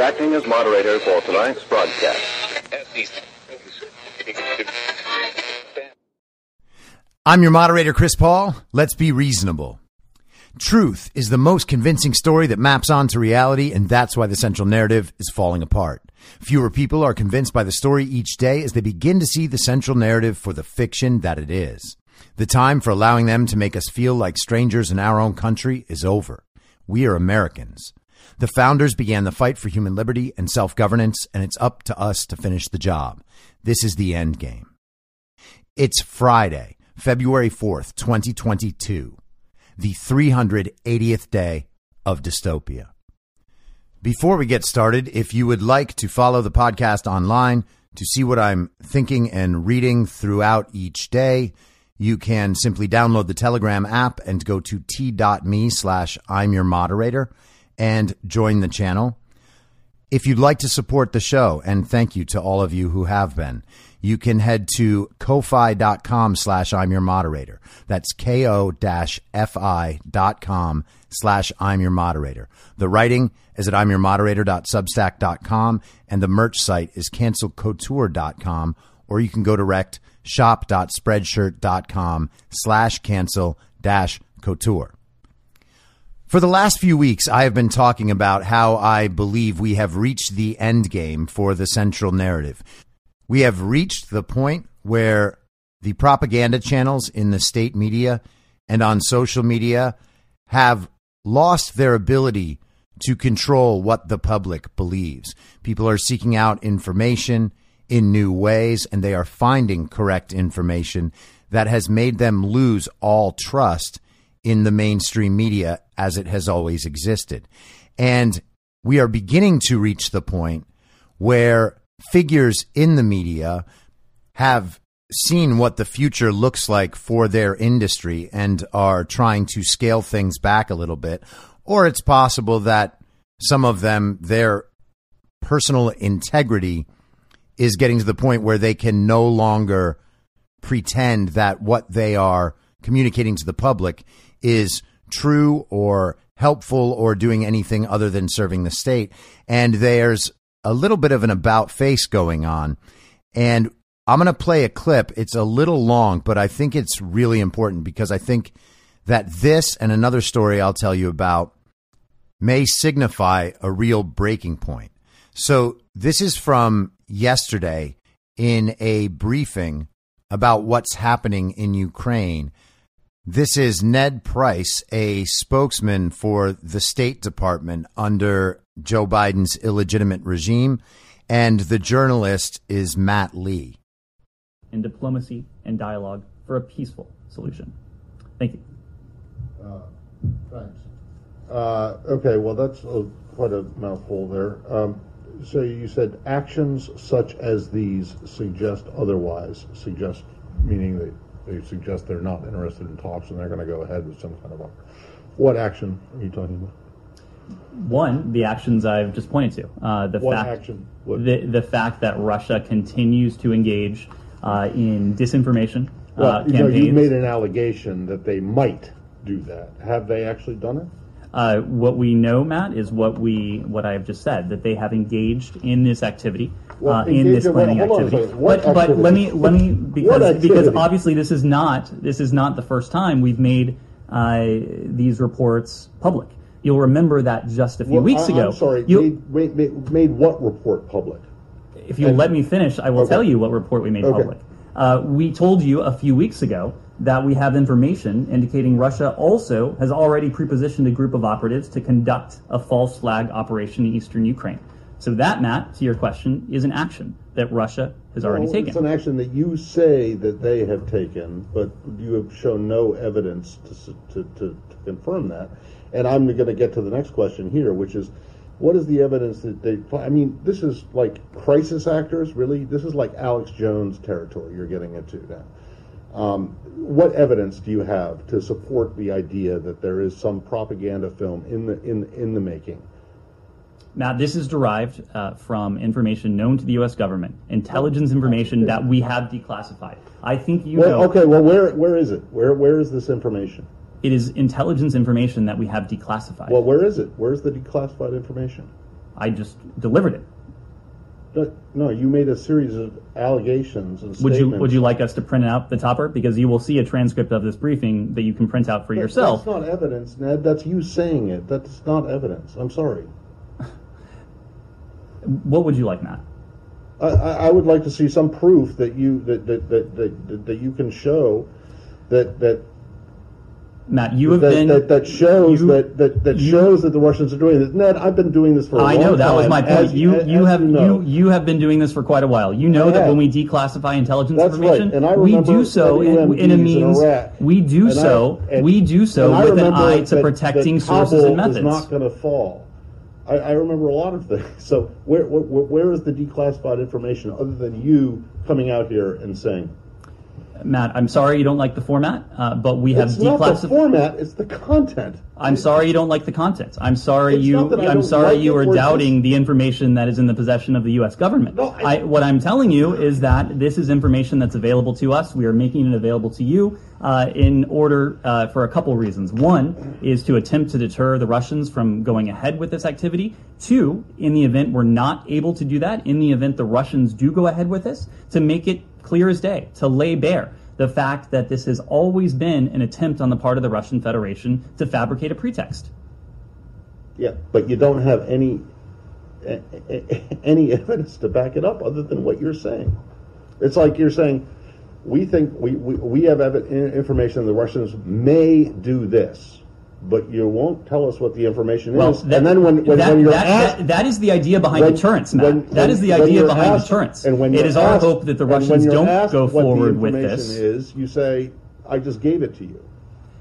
Acting as moderator for tonight's broadcast. I'm your moderator, Chris Paul. Let's be reasonable. Truth is the most convincing story that maps onto reality, and that's why the central narrative is falling apart. Fewer people are convinced by the story each day as they begin to see the central narrative for the fiction that it is. The time for allowing them to make us feel like strangers in our own country is over. We are Americans. The founders began the fight for human liberty and self governance, and it's up to us to finish the job. This is the end game. It's Friday, February 4th, 2022, the 380th day of dystopia. Before we get started, if you would like to follow the podcast online to see what I'm thinking and reading throughout each day, you can simply download the Telegram app and go to t.me slash I'm your moderator and join the channel. If you'd like to support the show, and thank you to all of you who have been, you can head to ko-fi.com slash I'm your moderator. That's ko-fi.com slash I'm your moderator. The writing is at I'm your moderator.substack.com and the merch site is cancelcouture.com or you can go direct shop.spreadshirt.com slash cancel dash couture. For the last few weeks, I have been talking about how I believe we have reached the end game for the central narrative. We have reached the point where the propaganda channels in the state media and on social media have lost their ability to control what the public believes. People are seeking out information in new ways and they are finding correct information that has made them lose all trust in the mainstream media as it has always existed. And we are beginning to reach the point where figures in the media have seen what the future looks like for their industry and are trying to scale things back a little bit. Or it's possible that some of them, their personal integrity is getting to the point where they can no longer pretend that what they are communicating to the public is true or helpful or doing anything other than serving the state. And there's a little bit of an about face going on. And I'm going to play a clip. It's a little long, but I think it's really important because I think that this and another story I'll tell you about may signify a real breaking point. So, this is from yesterday in a briefing about what's happening in Ukraine. This is Ned Price, a spokesman for the State Department under Joe Biden's illegitimate regime, and the journalist is Matt Lee. in diplomacy and dialogue for a peaceful solution. Thank you. Thanks. Uh, okay, well, that's a, quite a mouthful there. Um, so you said actions such as these suggest otherwise, suggest meaning that they suggest they're not interested in talks and they're going to go ahead with some kind of a. What action are you talking about? One, the actions I've just pointed to. Uh, the What fact, action? What- The, the fact that Russia continues to engage uh, in disinformation Well, uh, you know, you made an allegation that they might do that. Have they actually done it? Uh, what we know, Matt, is what we what I have just said that they have engaged in this activity, Well, uh, in this planning a activity. but but let me let me because because obviously this is not this is not the first time we've made uh, these reports public. You'll remember that just a few Well, weeks I- ago. I'm sorry. you- Made, made, made, what report public? if you'll let me finish, I will Okay. tell you what report we made Okay. public. Uh, we told you a few weeks ago that we have information indicating Russia also has already prepositioned a group of operatives to conduct a false flag operation in eastern Ukraine. So that, Matt, to your question, is an action that Russia has already taken. It's an action that you say that they have taken, but you have shown no evidence to, to, to, to confirm that. And I'm going to get to the next question here, which is, what is the evidence that they? I mean, this is like crisis actors, really. This is like Alex Jones territory you're getting into now. Um, what evidence do you have to support the idea that there is some propaganda film in the in in the making? Matt, this is derived uh, from information known to the U.S. government, intelligence information that we have declassified. I think you Well, know okay. Well, where where is it? Where where is this information? It is intelligence information that we have declassified. Well, where is it? Where's the declassified information? I just delivered it. No, you made a series of allegations and Would you statements. would you like us to print out the topper because you will see a transcript of this briefing that you can print out for That- yourself. That's not evidence, Ned. That's you saying it. That's not evidence. I'm sorry. What would you like, Matt? I, I I would like to see some proof that you that that, that, that, that you can show that that Matt, you have that, been that, that shows you- that that, that you- shows that the Russians are doing this. Ned, I've been doing this for a I know that was my point. as- you as- you as have you, know. you you have been doing this for quite a while. You know I that have. when we declassify intelligence That's information, right. And I we do so in, in a in means Iraq. we do And I- so and- we do so with an eye to that- protecting sources and methods. is not going to fall. I, I remember a lot of things. So where, where where is the declassified information other than you coming out here and saying Matt, I'm sorry you don't like the format, uh, but we have it's not the format, it's the content. I'm sorry you don't like the content. I'm sorry It's you. I'm sorry like you are doubting the information that is in the possession of the U.S. government. No, I- I, what I'm telling you is that this is information that's available to us. We are making it available to you uh, in order uh, for a couple reasons. One is to attempt to deter the Russians from going ahead with this activity. Two, in the event we're not able to do that, in the event the Russians do go ahead with this, to make it clear as day, to lay bare the fact that this has always been an attempt on the part of the Russian Federation to fabricate a pretext. Yeah, but you don't have any any evidence to back it up other than what you're saying. It's like you're saying we think we we, we have information the Russians may do this, but you won't tell us what the information Well, is. that, and then when when, that, when you're that- asked. that- is the idea behind when- deterrence, Matt. when- that is the idea behind asked- deterrence. And when it you're our hope that the Russians don't asked go forward with this. Is you say I just gave it to you,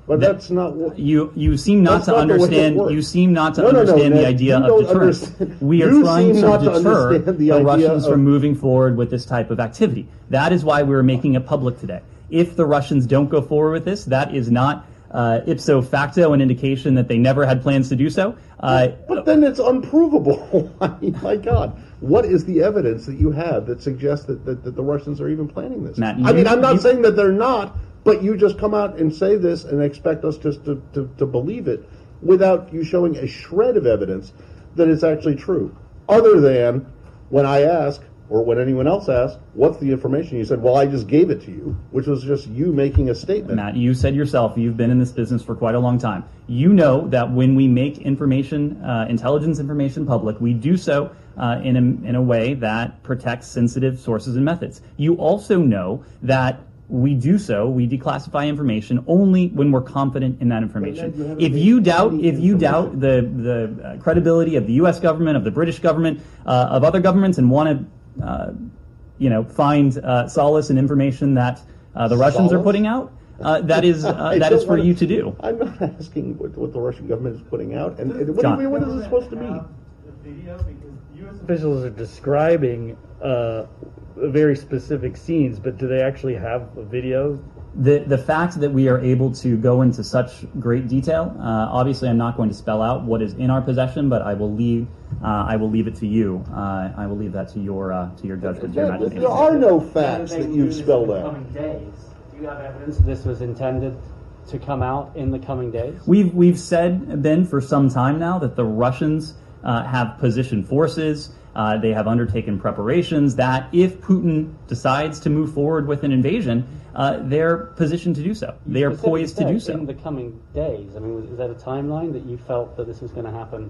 but That- that's not what You you seem not to not the way it understand. You seem not to No, no, no, understand the idea of deterrence. understand- We are you trying to not to deter the the Russians of- from moving forward with this type of activity. That is why we're making it public today. If the Russians don't go forward with this, that is not uh, ipso facto an indication that they never had plans to do so. Uh, But then it's unprovable. I mean, my God, what is the evidence that you have that suggests that, that, that the Russians are even planning this? Matt, I mean, I'm not you- saying that they're not, but you just come out and say this and expect us just to, to, to believe it without you showing a shred of evidence that it's actually true. Other than when I ask, or when anyone else asks, what's the information? You said, well, I just gave it to you, which was just you making a statement. Matt, you said yourself you've been in this business for quite a long time. You know that when we make information, uh, intelligence information public, we do so uh, in, a, in a way that protects sensitive sources and methods. You also know that we do so, we declassify information only when we're confident in that information. you If you doubt, if you doubt the the uh, credibility of the U.S. government, of the British government, uh, of other governments, and want to you know, find uh, solace in information that uh, the Russians are putting out, uh, that is uh, I that don't is for wanna- you to do. I'm not asking what, what the Russian government is putting out, and, and what, John. do what is it supposed to mean? U.S. officials are describing uh, very specific scenes, but do they actually have a video? The the fact that we are able to go into such great detail, uh, obviously, I'm not going to spell out what is in our possession, but I will leave uh, I will leave it to you. Uh, I will leave that to your uh, to your judgment, to your There, there are no facts that you've spelled out. Coming days. Do you have evidence this was intended to come out in the coming days? We've we've said Ben for some time now that the Russians uh, have positioned forces. Uh, they have undertaken preparations that if Putin decides to move forward with an invasion, uh, they're positioned to do so. They are poised to do so. In the coming days. I mean, was, is that a timeline that you felt that this was going to happen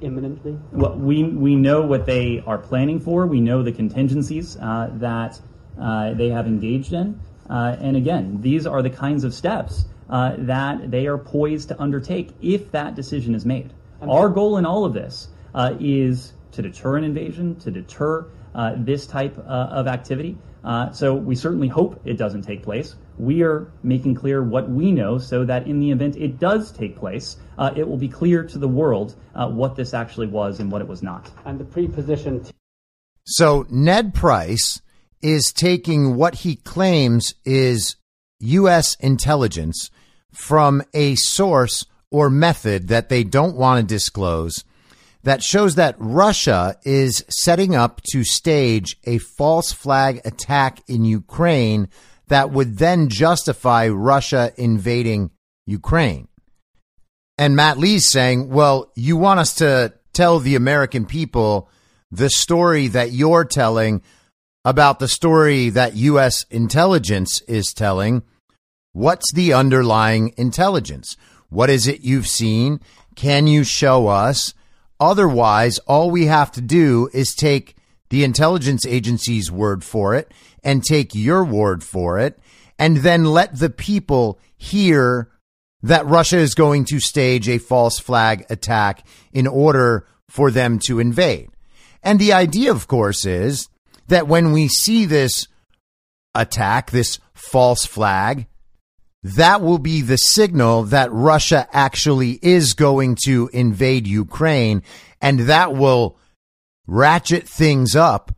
imminently? Well, we we know what they are planning for. We know the contingencies uh, that uh, they have engaged in, uh, and again, these are the kinds of steps uh, that they are poised to undertake if that decision is made. Our goal in all of this uh, is to deter an invasion, to deter uh, this type uh, of activity. Uh, so we certainly hope it doesn't take place. We are making clear what we know so that in the event it does take place, uh, it will be clear to the world uh, what this actually was and what it was not. And the pre-positioned So Ned Price is taking what he claims is U.S. intelligence from a source or method that they don't want to disclose that shows that Russia is setting up to stage a false flag attack in Ukraine that would then justify Russia invading Ukraine. And Matt Lee's saying, well, you want us to tell the American people the story that you're telling about the story that U.S. intelligence is telling. What's the underlying intelligence? What is it you've seen? Can you show us? Otherwise, all we have to do is take the intelligence agency's word for it and take your word for it, and then let the people hear that Russia is going to stage a false flag attack in order for them to invade. And the idea, of course, is that when we see this attack, this false flag, that will be the signal that Russia actually is going to invade Ukraine, and that will ratchet things up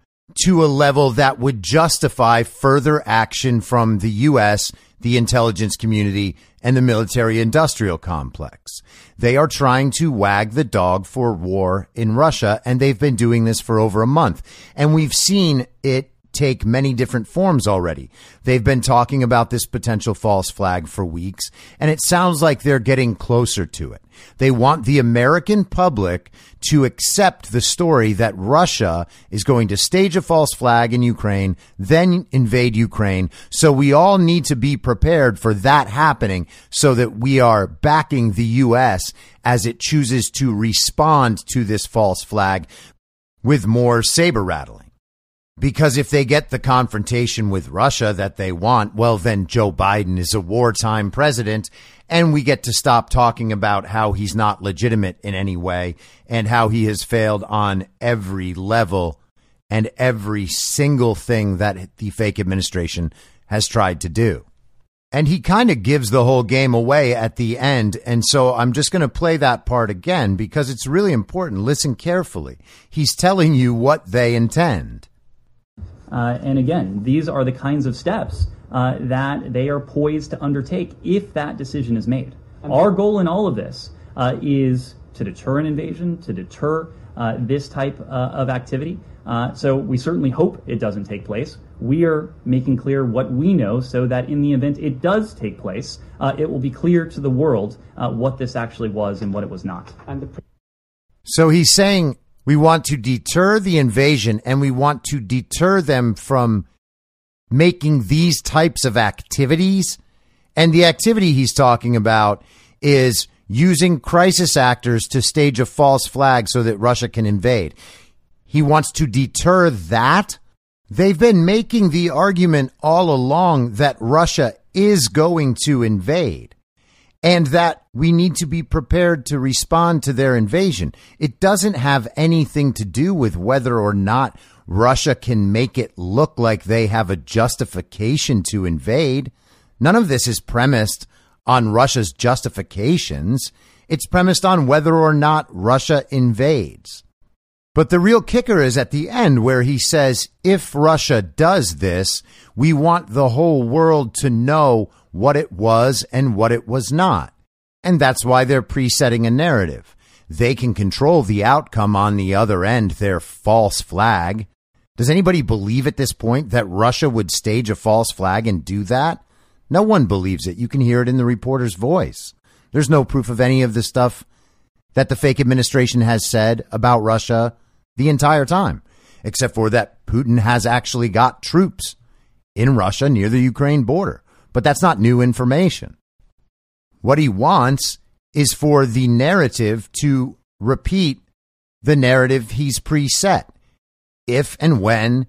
to a level that would justify further action from the U.S., the intelligence community, and the military industrial complex. They are trying to wag the dog for war in Russia, and they've been doing this for over a month. And we've seen it take many different forms already. They've been talking about this potential false flag for weeks, and it sounds like they're getting closer to it. They want the American public to accept the story that Russia is going to stage a false flag in Ukraine, then invade Ukraine. So we all need to be prepared for that happening so that we are backing the U.S. as it chooses to respond to this false flag with more saber rattling. Because if they get the confrontation with Russia that they want, well, then Joe Biden is a wartime president and we get to stop talking about how he's not legitimate in any way and how he has failed on every level and every single thing that the fake administration has tried to do. And he kind of gives the whole game away at the end. And so I'm just going to play that part again because it's really important. Listen carefully. He's telling you what they intend. Uh, and again, these are the kinds of steps uh, that they are poised to undertake if that decision is made. Our goal in all of this uh, is to deter an invasion, to deter uh, this type uh, of activity. Uh, so we certainly hope it doesn't take place. We are making clear what we know so that in the event it does take place, uh, it will be clear to the world uh, what this actually was and what it was not. and the So he's saying we want to deter the invasion and we want to deter them from making these types of activities. And the activity he's talking about is using crisis actors to stage a false flag so that Russia can invade. He wants to deter that. They've been making the argument all along that Russia is going to invade and that we need to be prepared to respond to their invasion. It doesn't have anything to do with whether or not Russia can make it look like they have a justification to invade. None of this is premised on Russia's justifications. It's premised on whether or not Russia invades. But the real kicker is at the end where he says, if Russia does this, we want the whole world to know what it was and what it was not. And that's why they're presetting a narrative. They can control the outcome on the other end, their false flag. Does anybody believe at this point that Russia would stage a false flag and do that? No one believes it. You can hear it in the reporter's voice. There's no proof of any of the stuff that the fake administration has said about Russia the entire time, except for that Putin has actually got troops in Russia near the Ukraine border. But that's not new information. What he wants is for the narrative to repeat the narrative he's preset. If and when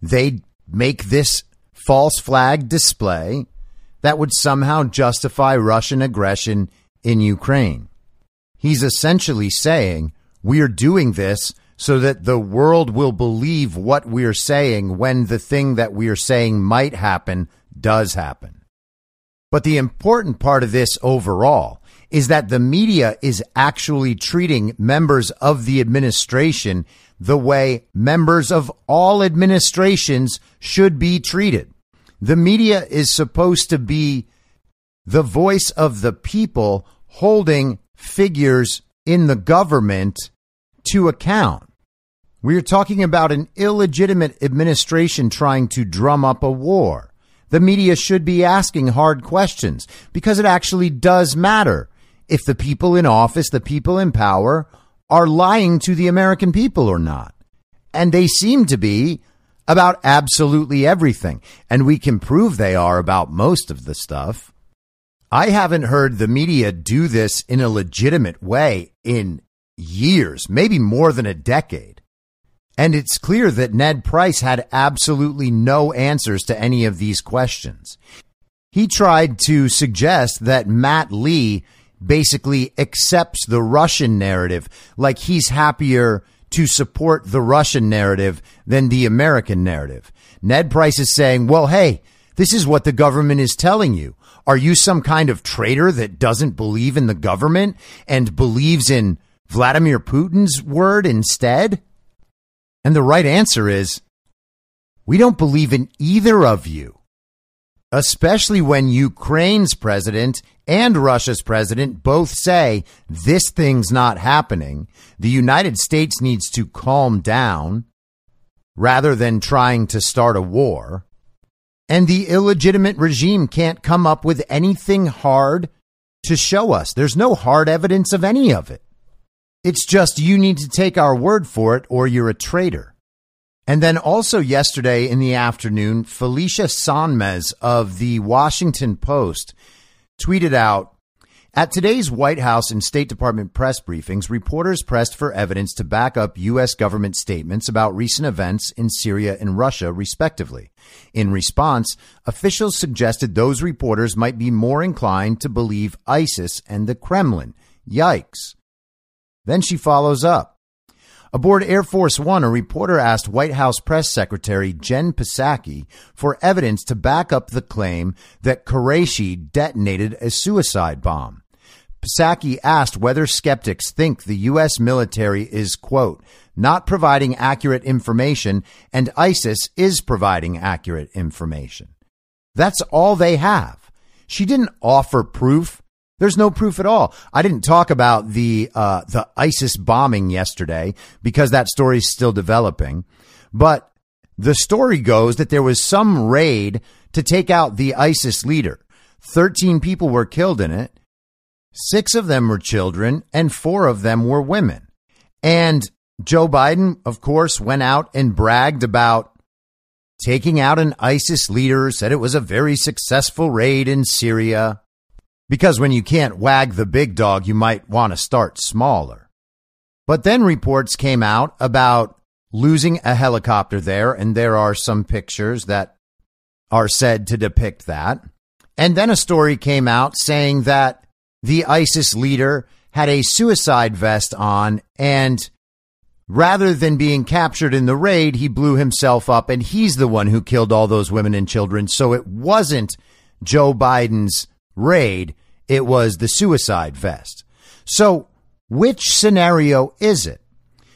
they make this false flag display that would somehow justify Russian aggression in Ukraine. He's essentially saying, we're doing this so that the world will believe what we're saying when the thing that we're saying might happen does happen. But the important part of this overall is that the media is actually treating members of the administration the way members of all administrations should be treated. The media is supposed to be the voice of the people holding figures in the government to account. We're talking about an illegitimate administration trying to drum up a war. The media should be asking hard questions because it actually does matter if the people in office, the people in power, are lying to the American people or not. And they seem to be about absolutely everything. And we can prove they are about most of the stuff. I haven't heard the media do this in a legitimate way in years, maybe more than a decade. And it's clear that Ned Price had absolutely no answers to any of these questions. He tried to suggest that Matt Lee basically accepts the Russian narrative, like he's happier to support the Russian narrative than the American narrative. Ned Price is saying, well, hey, this is what the government is telling you. Are you some kind of traitor that doesn't believe in the government and believes in Vladimir Putin's word instead? And the right answer is, we don't believe in either of you especially when Ukraine's president and Russia's president both say this thing's not happening. The United States needs to calm down rather than trying to start a war. And the illegitimate regime can't come up with anything hard to show us. There's no hard evidence of any of it. It's just you need to take our word for it or you're a traitor. And then also yesterday in the afternoon, Felicia Sonmez of the Washington Post tweeted out At today's White House and State Department press briefings, reporters pressed for evidence to back up U.S. government statements about recent events in Syria and Russia, respectively. In response, officials suggested those reporters might be more inclined to believe ISIS and the Kremlin. Yikes. Then she follows up. Aboard Air Force One, a reporter asked White House Press Secretary Jen Psaki for evidence to back up the claim that Qureshi detonated a suicide bomb. Psaki asked whether skeptics think the U.S. military is, quote, not providing accurate information and ISIS is providing accurate information. That's all they have. She didn't offer proof there's no proof at all. I didn't talk about the uh, the ISIS bombing yesterday because that story is still developing. But the story goes that there was some raid to take out the ISIS leader. Thirteen people were killed in it. Six of them were children, and four of them were women. And Joe Biden, of course, went out and bragged about taking out an ISIS leader, said it was a very successful raid in Syria. Because when you can't wag the big dog, you might want to start smaller. But then reports came out about losing a helicopter there, and there are some pictures that are said to depict that. And then a story came out saying that the ISIS leader had a suicide vest on and rather than being captured in the raid, he blew himself up and he's the one who killed all those women and children. So it wasn't Joe Biden's raid. It was the suicide vest. So which scenario is it?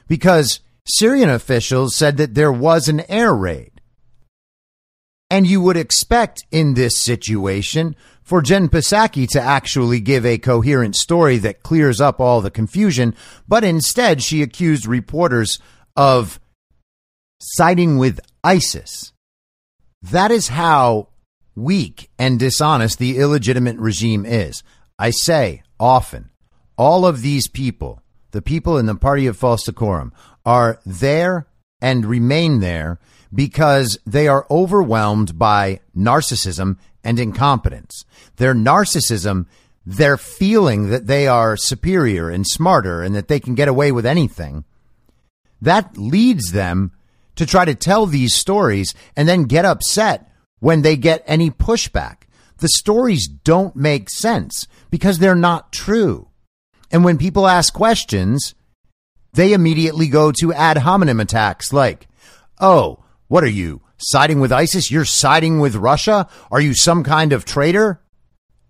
Because Syrian officials said that there was an air raid. And you would expect in this situation for Jen Psaki to actually give a coherent story that clears up all the confusion, but instead she accused reporters of siding with ISIS. That is how weak and dishonest the illegitimate regime is. I say often, all of these people, the people in the party of false decorum, are there and remain there because they are overwhelmed by narcissism and incompetence. Their narcissism, their feeling that they are superior and smarter and that they can get away with anything, that leads them to try to tell these stories and then get upset when they get any pushback. The stories don't make sense because they're not true. And when people ask questions, they immediately go to ad hominem attacks like, oh, what are you, siding with ISIS? You're siding with Russia? Are you some kind of traitor?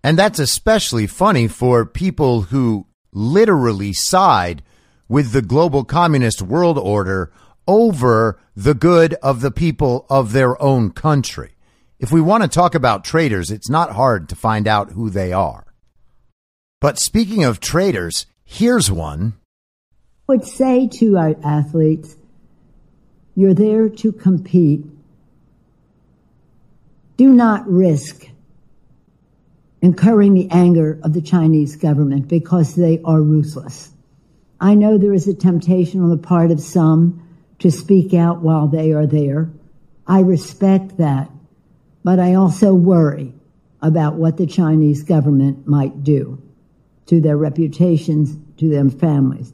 And that's especially funny for people who literally side with the global communist world order over the good of the people of their own country. If we want to talk about traitors, it's not hard to find out who they are. But speaking of traitors, here's one. I would say to our athletes, you're there to compete. Do not risk incurring the anger of the Chinese government because they are ruthless. I know there is a temptation on the part of some to speak out while they are there. I respect that, but I also worry about what the Chinese government might do to their reputations, to their families.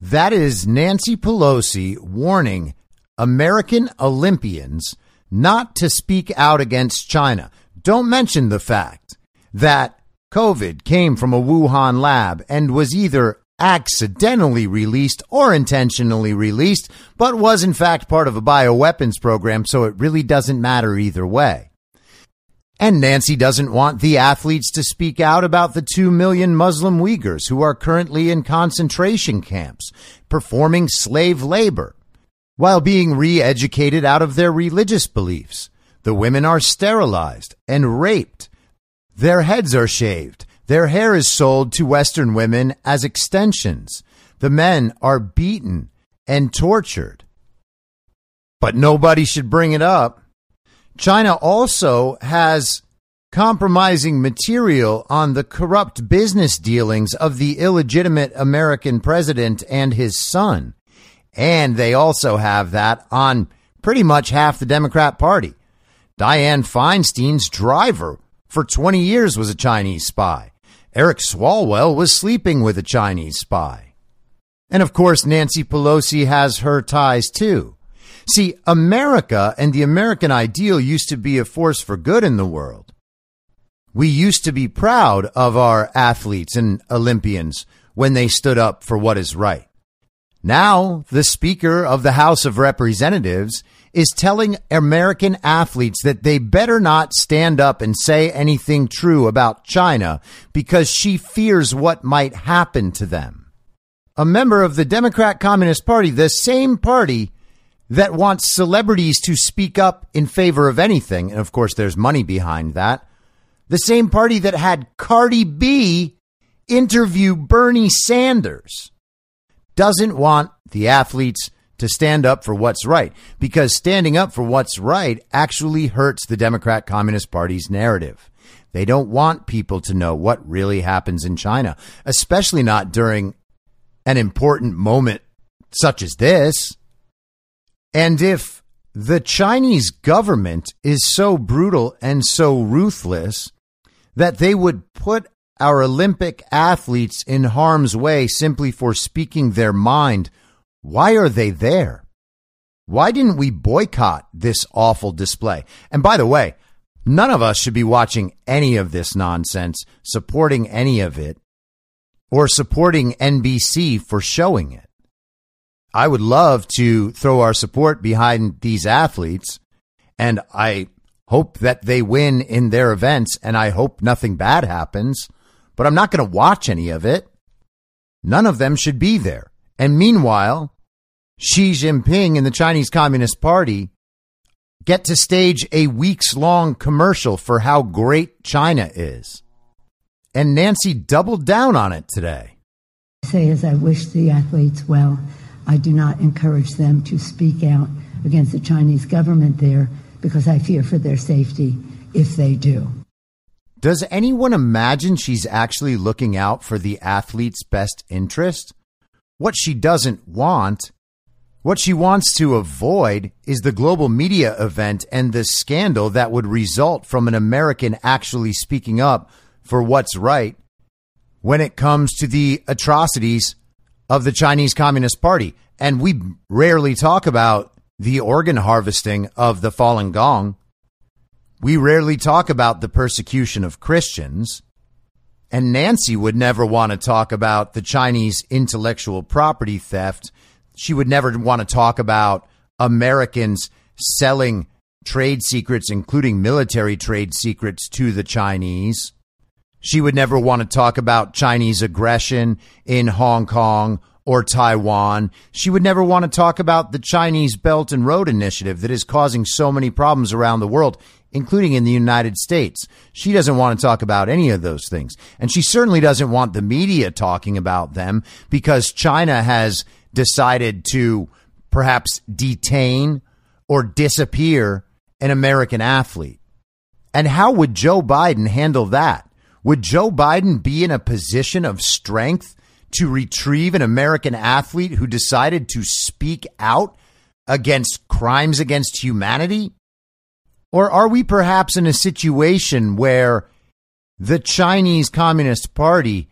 That is Nancy Pelosi warning American Olympians not to speak out against China. Don't mention the fact that COVID came from a Wuhan lab and was either accidentally released or intentionally released, but was in fact part of a bioweapons program, so it really doesn't matter either way. And Nancy doesn't want the athletes to speak out about the 2 million Muslim Uyghurs who are currently in concentration camps, performing slave labor, while being re educated out of their religious beliefs. The women are sterilized and raped. Their heads are shaved. Their hair is sold to Western women as extensions. The men are beaten and tortured. But nobody should bring it up. China also has compromising material on the corrupt business dealings of the illegitimate American president and his son. And they also have that on pretty much half the Democrat Party. Dianne Feinstein's driver for 20 years was a Chinese spy. Eric Swalwell was sleeping with a Chinese spy. And of course, Nancy Pelosi has her ties too. See, America and the American ideal used to be a force for good in the world. We used to be proud of our athletes and Olympians when they stood up for what is right. Now, the Speaker of the House of Representatives is telling American athletes that they better not stand up and say anything true about China because she fears what might happen to them. A member of the Democrat Communist Party, the same party that wants celebrities to speak up in favor of anything. And of course, there's money behind that. The same party that had Cardi B interview Bernie Sanders doesn't want the athletes to stand up for what's right because standing up for what's right actually hurts the Democrat Communist Party's narrative. They don't want people to know what really happens in China, especially not during an important moment such as this. And if the Chinese government is so brutal and so ruthless that they would put our Olympic athletes in harm's way simply for speaking their mind, why are they there? Why didn't we boycott this awful display? And by the way, none of us should be watching any of this nonsense, supporting any of it, or supporting NBC for showing it. I would love to throw our support behind these athletes, and I hope that they win in their events, and I hope nothing bad happens, but I'm not going to watch any of it. None of them should be there. And meanwhile, Xi Jinping and the Chinese Communist Party get to stage a weeks long commercial for how great China is. And Nancy doubled down on it today. Say, as I wish the athletes well, I do not encourage them to speak out against the Chinese government there because I fear for their safety if they do. Does anyone imagine she's actually looking out for the athlete's best interest? What she doesn't want what she wants to avoid is the global media event and the scandal that would result from an American actually speaking up for what's right when it comes to the atrocities of the Chinese Communist Party. And we rarely talk about the organ harvesting of the Falun Gong. We rarely talk about the persecution of Christians. And Nancy would never want to talk about the Chinese intellectual property theft she would never want to talk about Americans selling trade secrets, including military trade secrets, to the Chinese. She would never want to talk about Chinese aggression in Hong Kong or Taiwan. She would never want to talk about the Chinese Belt and Road Initiative that is causing so many problems around the world, including in the United States. She doesn't want to talk about any of those things. And she certainly doesn't want the media talking about them because China has decided to perhaps detain or disappear an American athlete. And how would Joe Biden handle that? Would Joe Biden be in a position of strength to retrieve an American athlete who decided to speak out against crimes against humanity? Or are we perhaps in a situation where the Chinese Communist Party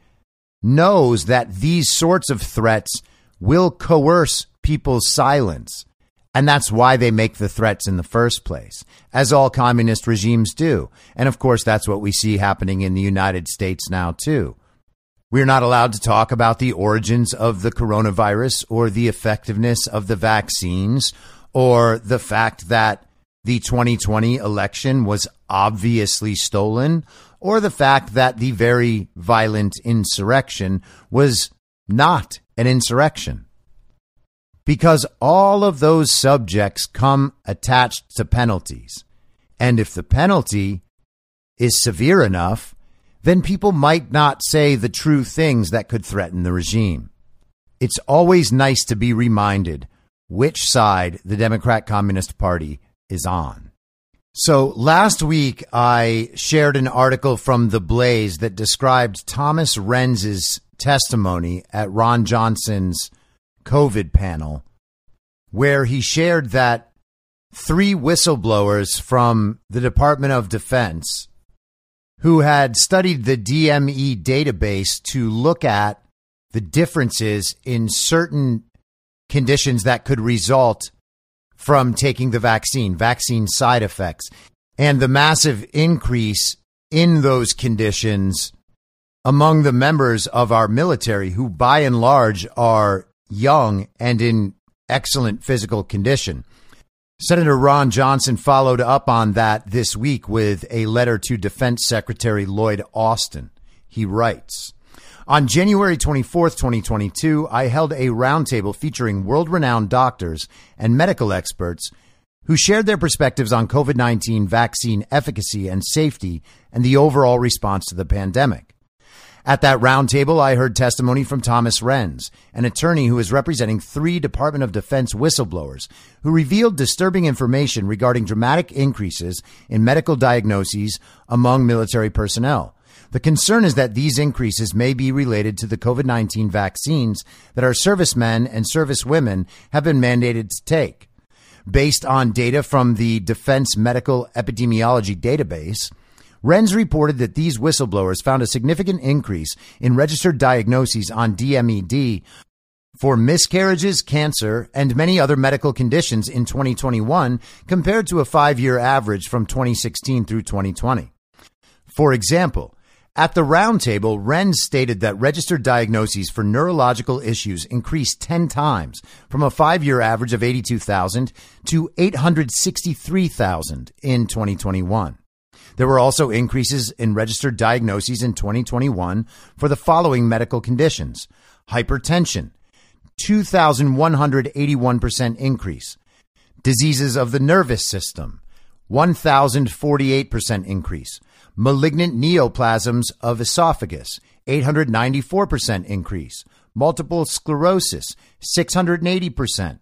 knows that these sorts of threats will coerce people's silence. And that's why they make the threats in the first place, as all communist regimes do. And of course, that's what we see happening in the United States now, too. We're not allowed to talk about the origins of the coronavirus or the effectiveness of the vaccines or the fact that the 2020 election was obviously stolen or the fact that the very violent insurrection was not an insurrection. Because all of those subjects come attached to penalties. And if the penalty is severe enough, then people might not say the true things that could threaten the regime. It's always nice to be reminded which side the Democrat Communist Party is on. So last week, I shared an article from The Blaze that described Thomas Renz's testimony at Ron Johnson's COVID panel, where he shared that three whistleblowers from the Department of Defense who had studied the DMED database to look at the differences in certain conditions that could result from taking the vaccine, vaccine side effects, and the massive increase in those conditions among the members of our military, who by and large are young and in excellent physical condition. Senator Ron Johnson followed up on that this week with a letter to Defense Secretary Lloyd Austin. He writes, on January 24th, 2022, I held a roundtable featuring world renowned doctors and medical experts who shared their perspectives on COVID 19 vaccine efficacy and safety and the overall response to the pandemic. At that roundtable, I heard testimony from Thomas Renz, an attorney who is representing three Department of Defense whistleblowers who revealed disturbing information regarding dramatic increases in medical diagnoses among military personnel. The concern is that these increases may be related to the COVID 19 vaccines that our servicemen and servicewomen have been mandated to take. Based on data from the Defense Medical Epidemiology Database, Renz reported that these whistleblowers found a significant increase in registered diagnoses on DMED for miscarriages, cancer, and many other medical conditions in 2021 compared to a five year average from 2016 through 2020. For example, At the roundtable, Renz stated that registered diagnoses for neurological issues increased 10 times from a five year average of 82,000 to 863,000 in 2021. There were also increases in registered diagnoses in 2021 for the following medical conditions. Hypertension, 2,181% increase, diseases of the nervous system, 1,048% increase, malignant neoplasms of esophagus, 894% increase, multiple sclerosis, 680%,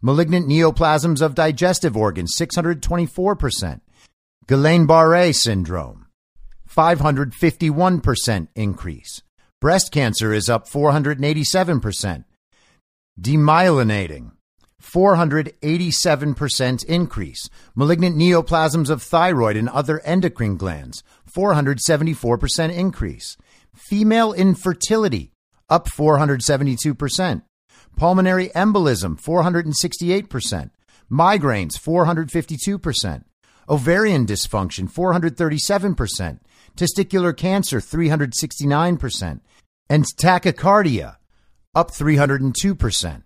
malignant neoplasms of digestive organs, 624%, Guillain-Barré syndrome, 551% increase. Breast cancer is up 487%. Demyelinating, 487% increase. Malignant neoplasms of thyroid and other endocrine glands, 474% increase. Female infertility, up 472%. Pulmonary embolism, 468%. Migraines, 452%. Ovarian dysfunction, 437%. Testicular cancer, 369%. And tachycardia, up 302%.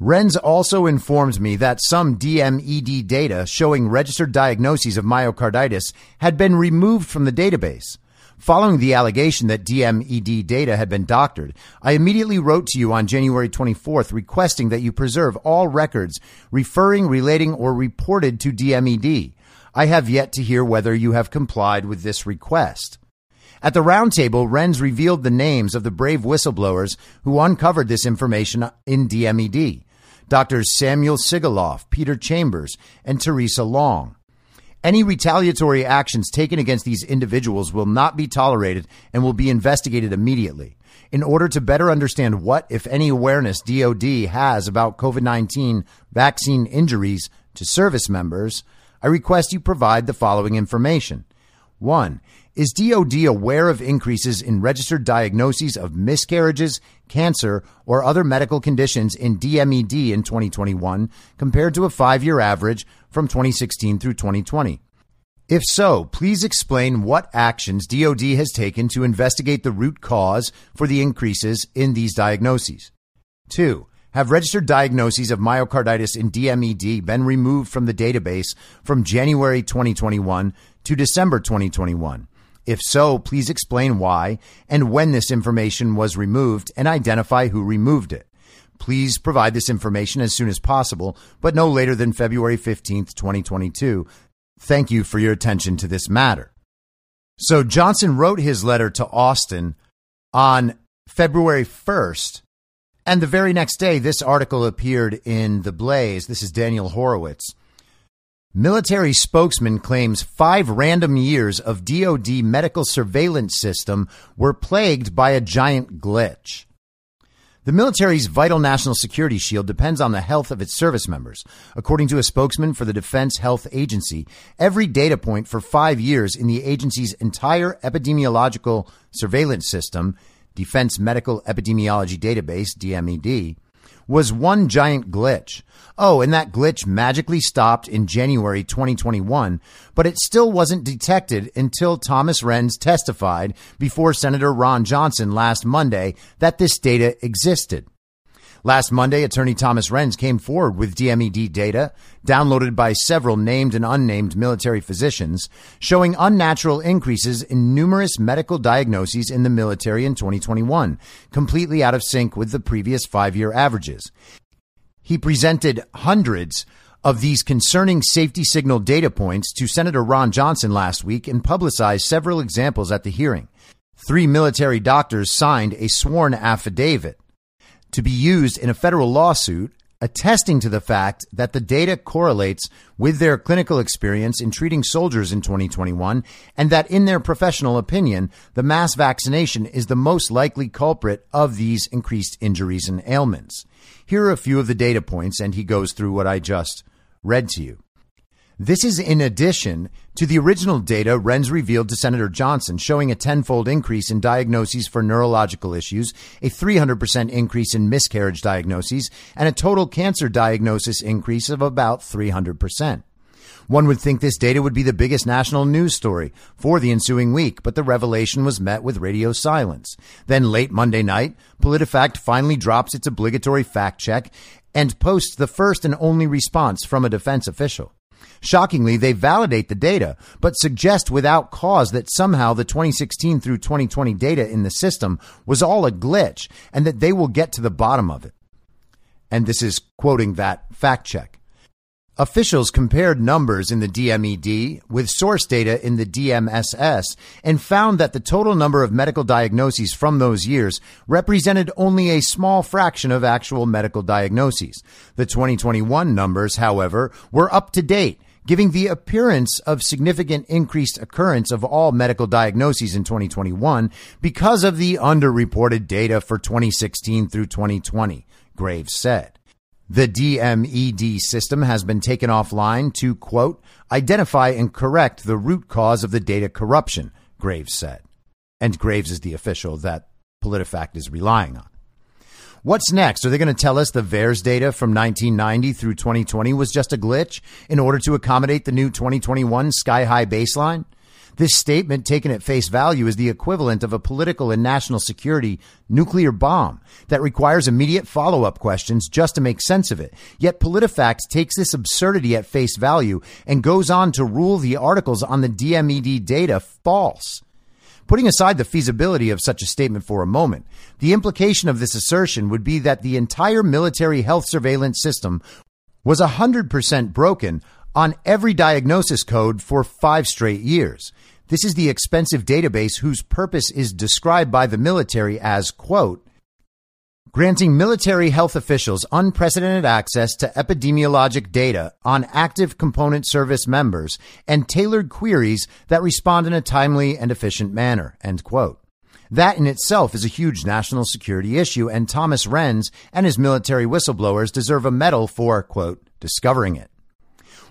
Renz also informs me that some DMED data showing registered diagnoses of myocarditis had been removed from the database. Following the allegation that DMED data had been doctored, I immediately wrote to you on January 24th requesting that you preserve all records referring, relating, or reported to DMED. I have yet to hear whether you have complied with this request. At the roundtable, Renz revealed the names of the brave whistleblowers who uncovered this information in DMED. Doctors Samuel Sigoloff, Peter Chambers, and Theresa Long. Any retaliatory actions taken against these individuals will not be tolerated and will be investigated immediately. In order to better understand what, if any, awareness DoD has about COVID 19 vaccine injuries to service members, I request you provide the following information. One, is DoD aware of increases in registered diagnoses of miscarriages, cancer, or other medical conditions in DMED in 2021 compared to a five year average from 2016 through 2020? If so, please explain what actions DoD has taken to investigate the root cause for the increases in these diagnoses. Two, have registered diagnoses of myocarditis in DMED been removed from the database from January 2021 to December 2021? If so, please explain why and when this information was removed and identify who removed it. Please provide this information as soon as possible, but no later than February 15th, 2022. Thank you for your attention to this matter. So Johnson wrote his letter to Austin on February 1st. And the very next day, this article appeared in The Blaze. This is Daniel Horowitz. Military spokesman claims five random years of DoD medical surveillance system were plagued by a giant glitch. The military's vital national security shield depends on the health of its service members. According to a spokesman for the Defense Health Agency, every data point for five years in the agency's entire epidemiological surveillance system, Defense Medical Epidemiology Database, DMED, was one giant glitch. Oh, and that glitch magically stopped in January 2021, but it still wasn't detected until Thomas Renz testified before Senator Ron Johnson last Monday that this data existed. Last Monday, attorney Thomas Renz came forward with DMED data downloaded by several named and unnamed military physicians showing unnatural increases in numerous medical diagnoses in the military in 2021, completely out of sync with the previous five year averages. He presented hundreds of these concerning safety signal data points to Senator Ron Johnson last week and publicized several examples at the hearing. Three military doctors signed a sworn affidavit to be used in a federal lawsuit attesting to the fact that the data correlates with their clinical experience in treating soldiers in 2021 and that in their professional opinion, the mass vaccination is the most likely culprit of these increased injuries and ailments. Here are a few of the data points, and he goes through what I just read to you. This is in addition to the original data Renz revealed to Senator Johnson, showing a tenfold increase in diagnoses for neurological issues, a 300% increase in miscarriage diagnoses, and a total cancer diagnosis increase of about 300%. One would think this data would be the biggest national news story for the ensuing week, but the revelation was met with radio silence. Then late Monday night, PolitiFact finally drops its obligatory fact check and posts the first and only response from a defense official. Shockingly, they validate the data, but suggest without cause that somehow the 2016 through 2020 data in the system was all a glitch and that they will get to the bottom of it. And this is quoting that fact check. Officials compared numbers in the DMED with source data in the DMSS and found that the total number of medical diagnoses from those years represented only a small fraction of actual medical diagnoses. The 2021 numbers, however, were up to date giving the appearance of significant increased occurrence of all medical diagnoses in 2021 because of the underreported data for 2016 through 2020, Graves said. The DMED system has been taken offline to, quote, identify and correct the root cause of the data corruption, Graves said. And Graves is the official that PolitiFact is relying on. What's next? Are they going to tell us the VAERS data from 1990 through 2020 was just a glitch in order to accommodate the new 2021 sky high baseline? This statement, taken at face value, is the equivalent of a political and national security nuclear bomb that requires immediate follow up questions just to make sense of it. Yet PolitiFact takes this absurdity at face value and goes on to rule the articles on the DMED data false. Putting aside the feasibility of such a statement for a moment, the implication of this assertion would be that the entire military health surveillance system was 100% broken on every diagnosis code for five straight years. This is the expensive database whose purpose is described by the military as, quote, granting military health officials unprecedented access to epidemiologic data on active component service members and tailored queries that respond in a timely and efficient manner, end quote. That in itself is a huge national security issue, and Thomas Renz and his military whistleblowers deserve a medal for, quote, discovering it.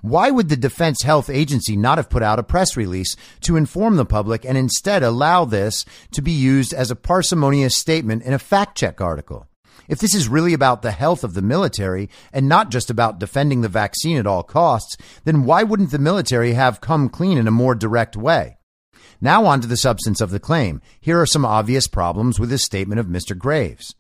Why would the Defense Health Agency not have put out a press release to inform the public and instead allow this to be used as a parsimonious statement in a fact check article? If this is really about the health of the military and not just about defending the vaccine at all costs, then why wouldn't the military have come clean in a more direct way? Now on to the substance of the claim. Here are some obvious problems with this statement of Mr. Graves.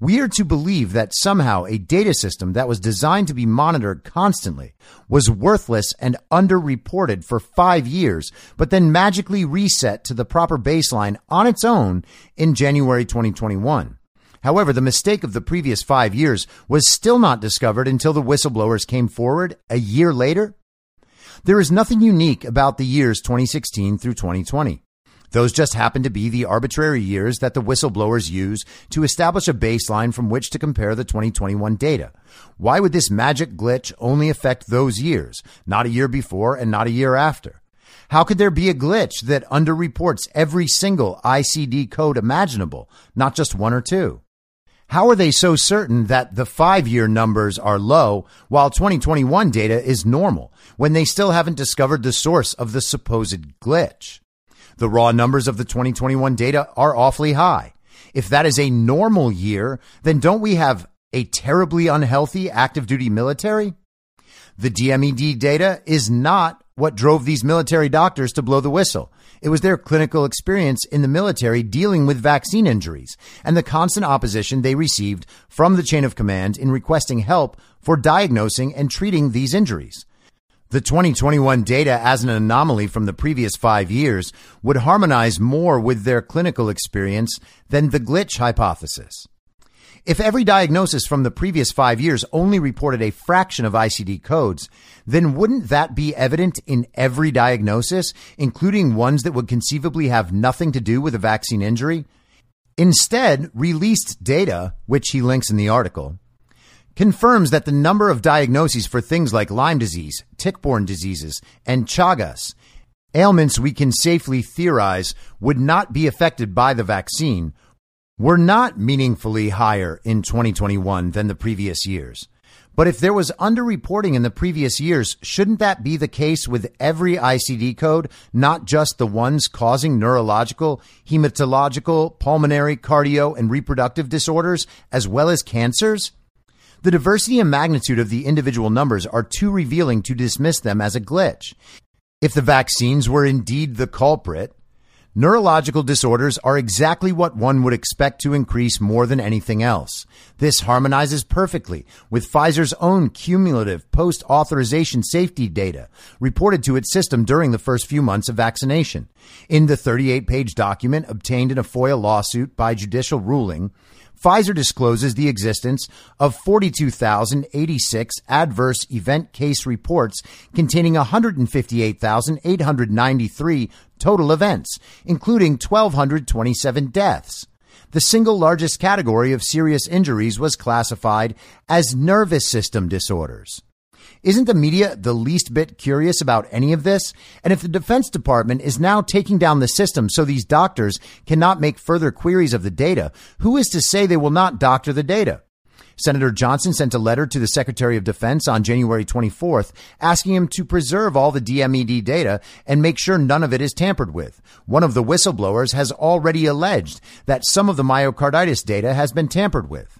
We are to believe that somehow a data system that was designed to be monitored constantly was worthless and underreported for five years, but then magically reset to the proper baseline on its own in January 2021. However, the mistake of the previous five years was still not discovered until the whistleblowers came forward a year later. There is nothing unique about the years 2016 through 2020. Those just happen to be the arbitrary years that the whistleblowers use to establish a baseline from which to compare the 2021 data. Why would this magic glitch only affect those years, not a year before and not a year after? How could there be a glitch that underreports every single ICD code imaginable, not just one or two? How are they so certain that the five year numbers are low while 2021 data is normal when they still haven't discovered the source of the supposed glitch? The raw numbers of the 2021 data are awfully high. If that is a normal year, then don't we have a terribly unhealthy active duty military? The DMED data is not what drove these military doctors to blow the whistle. It was their clinical experience in the military dealing with vaccine injuries and the constant opposition they received from the chain of command in requesting help for diagnosing and treating these injuries. The 2021 data as an anomaly from the previous five years would harmonize more with their clinical experience than the glitch hypothesis. If every diagnosis from the previous five years only reported a fraction of ICD codes, then wouldn't that be evident in every diagnosis, including ones that would conceivably have nothing to do with a vaccine injury? Instead, released data, which he links in the article, confirms that the number of diagnoses for things like Lyme disease, tick-borne diseases, and Chagas, ailments we can safely theorize would not be affected by the vaccine, were not meaningfully higher in 2021 than the previous years. But if there was underreporting in the previous years, shouldn't that be the case with every ICD code, not just the ones causing neurological, hematological, pulmonary, cardio, and reproductive disorders, as well as cancers? The diversity and magnitude of the individual numbers are too revealing to dismiss them as a glitch. If the vaccines were indeed the culprit, Neurological disorders are exactly what one would expect to increase more than anything else. This harmonizes perfectly with Pfizer's own cumulative post authorization safety data reported to its system during the first few months of vaccination. In the 38 page document obtained in a FOIA lawsuit by judicial ruling, Pfizer discloses the existence of 42,086 adverse event case reports containing 158,893 total events, including 1,227 deaths. The single largest category of serious injuries was classified as nervous system disorders. Isn't the media the least bit curious about any of this? And if the Defense Department is now taking down the system so these doctors cannot make further queries of the data, who is to say they will not doctor the data? Senator Johnson sent a letter to the Secretary of Defense on January 24th asking him to preserve all the DMED data and make sure none of it is tampered with. One of the whistleblowers has already alleged that some of the myocarditis data has been tampered with.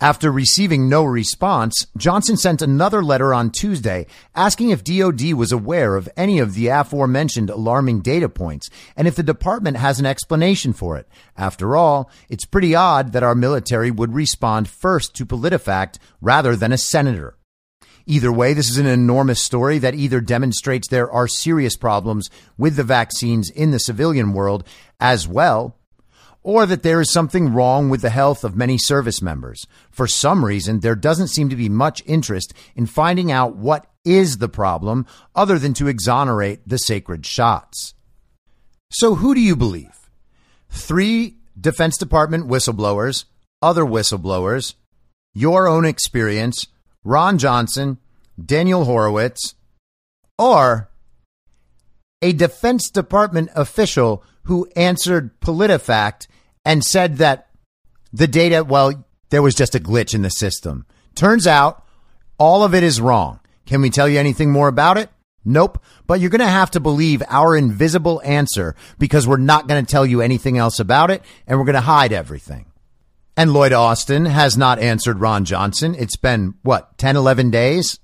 After receiving no response, Johnson sent another letter on Tuesday asking if DOD was aware of any of the aforementioned alarming data points and if the department has an explanation for it. After all, it's pretty odd that our military would respond first to PolitiFact rather than a senator. Either way, this is an enormous story that either demonstrates there are serious problems with the vaccines in the civilian world as well or that there is something wrong with the health of many service members. For some reason, there doesn't seem to be much interest in finding out what is the problem other than to exonerate the sacred shots. So, who do you believe? Three Defense Department whistleblowers, other whistleblowers, your own experience, Ron Johnson, Daniel Horowitz, or a Defense Department official who answered PolitiFact and said that the data, well, there was just a glitch in the system. Turns out all of it is wrong. Can we tell you anything more about it? Nope. But you're going to have to believe our invisible answer because we're not going to tell you anything else about it and we're going to hide everything. And Lloyd Austin has not answered Ron Johnson. It's been, what, 10, 11 days?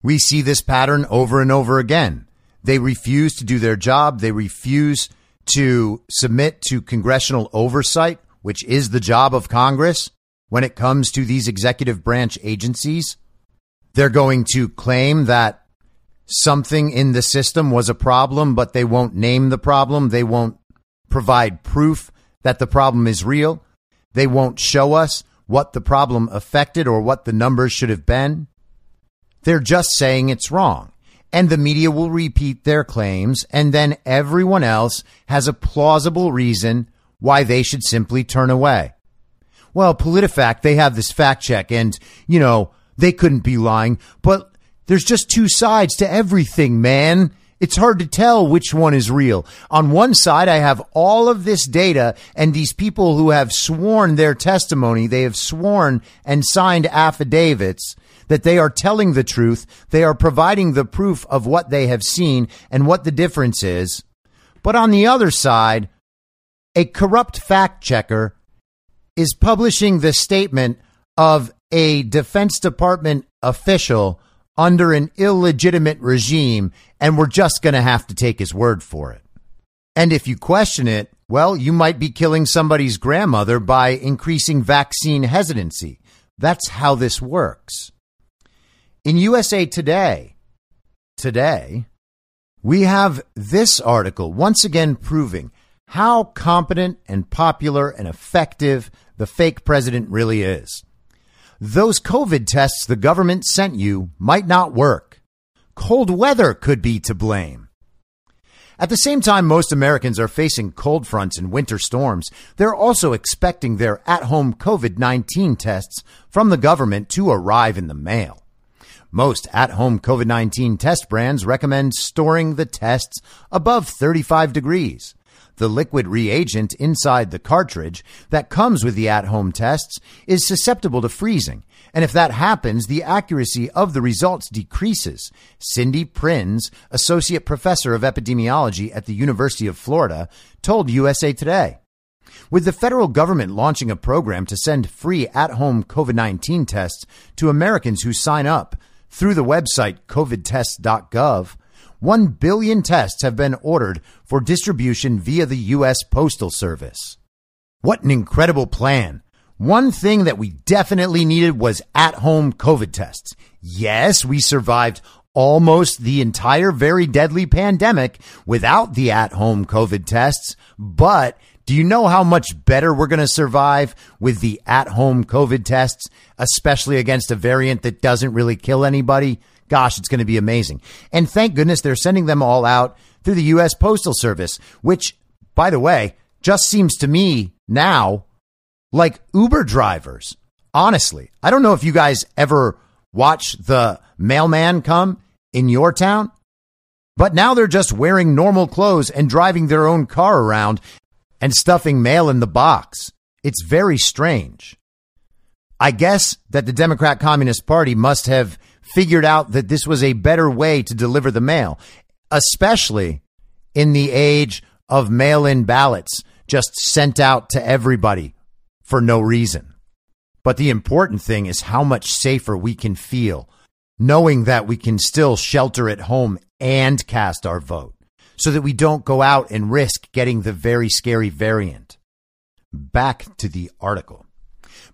We see this pattern over and over again. They refuse to do their job. They refuse to submit to congressional oversight, which is the job of Congress when it comes to these executive branch agencies. They're going to claim that something in the system was a problem, but they won't name the problem. They won't provide proof that the problem is real. They won't show us what the problem affected or what the numbers should have been. They're just saying it's wrong and the media will repeat their claims, and then everyone else has a plausible reason why they should simply turn away. Well, PolitiFact, they have this fact check, and, you know, they couldn't be lying, but there's just two sides to everything, man. It's hard to tell which one is real. On one side, I have all of this data and these people who have sworn their testimony. They have sworn and signed affidavits that they are telling the truth. They are providing the proof of what they have seen and what the difference is. But on the other side, a corrupt fact checker is publishing the statement of a Defense Department official under an illegitimate regime, and we're just going to have to take his word for it. And if you question it, well, you might be killing somebody's grandmother by increasing vaccine hesitancy. That's how this works. In USA Today, today, we have this article once again proving how competent and popular and effective the fake president really is. Those COVID tests the government sent you might not work. Cold weather could be to blame. At the same time, most Americans are facing cold fronts and winter storms. They're also expecting their at home COVID 19 tests from the government to arrive in the mail. Most at home COVID 19 test brands recommend storing the tests above 35 degrees. The liquid reagent inside the cartridge that comes with the at home tests is susceptible to freezing. And if that happens, the accuracy of the results decreases. Cindy Prins, associate professor of epidemiology at the University of Florida, told USA Today. With the federal government launching a program to send free at home COVID 19 tests to Americans who sign up through the website covidtest.gov, 1 billion tests have been ordered for distribution via the U.S. Postal Service. What an incredible plan! One thing that we definitely needed was at home COVID tests. Yes, we survived almost the entire very deadly pandemic without the at home COVID tests, but do you know how much better we're going to survive with the at home COVID tests, especially against a variant that doesn't really kill anybody? Gosh, it's going to be amazing. And thank goodness they're sending them all out through the U.S. Postal Service, which, by the way, just seems to me now like Uber drivers. Honestly, I don't know if you guys ever watch the mailman come in your town, but now they're just wearing normal clothes and driving their own car around and stuffing mail in the box. It's very strange. I guess that the Democrat Communist Party must have figured out that this was a better way to deliver the mail, especially in the age of mail in ballots just sent out to everybody for no reason. But the important thing is how much safer we can feel knowing that we can still shelter at home and cast our vote so that we don't go out and risk getting the very scary variant. Back to the article.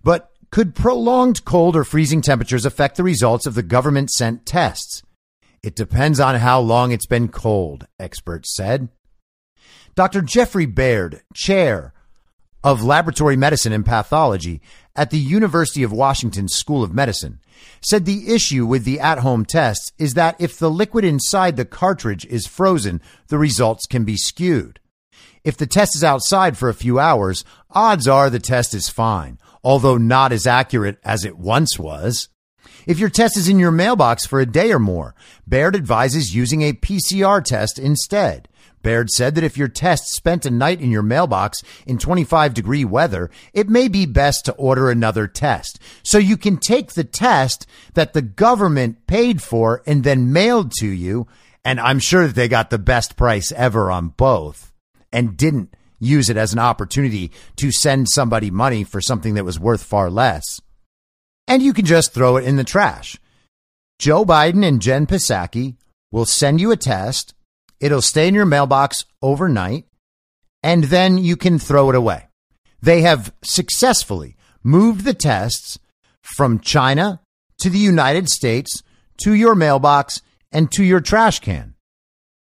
But could prolonged cold or freezing temperatures affect the results of the government sent tests? It depends on how long it's been cold, experts said. Dr. Jeffrey Baird, chair of laboratory medicine and pathology at the University of Washington School of Medicine, said the issue with the at home tests is that if the liquid inside the cartridge is frozen, the results can be skewed. If the test is outside for a few hours, odds are the test is fine, although not as accurate as it once was. If your test is in your mailbox for a day or more, Baird advises using a PCR test instead. Baird said that if your test spent a night in your mailbox in 25 degree weather, it may be best to order another test. So you can take the test that the government paid for and then mailed to you. And I'm sure that they got the best price ever on both and didn't use it as an opportunity to send somebody money for something that was worth far less. And you can just throw it in the trash. Joe Biden and Jen Psaki will send you a test It'll stay in your mailbox overnight and then you can throw it away. They have successfully moved the tests from China to the United States to your mailbox and to your trash can.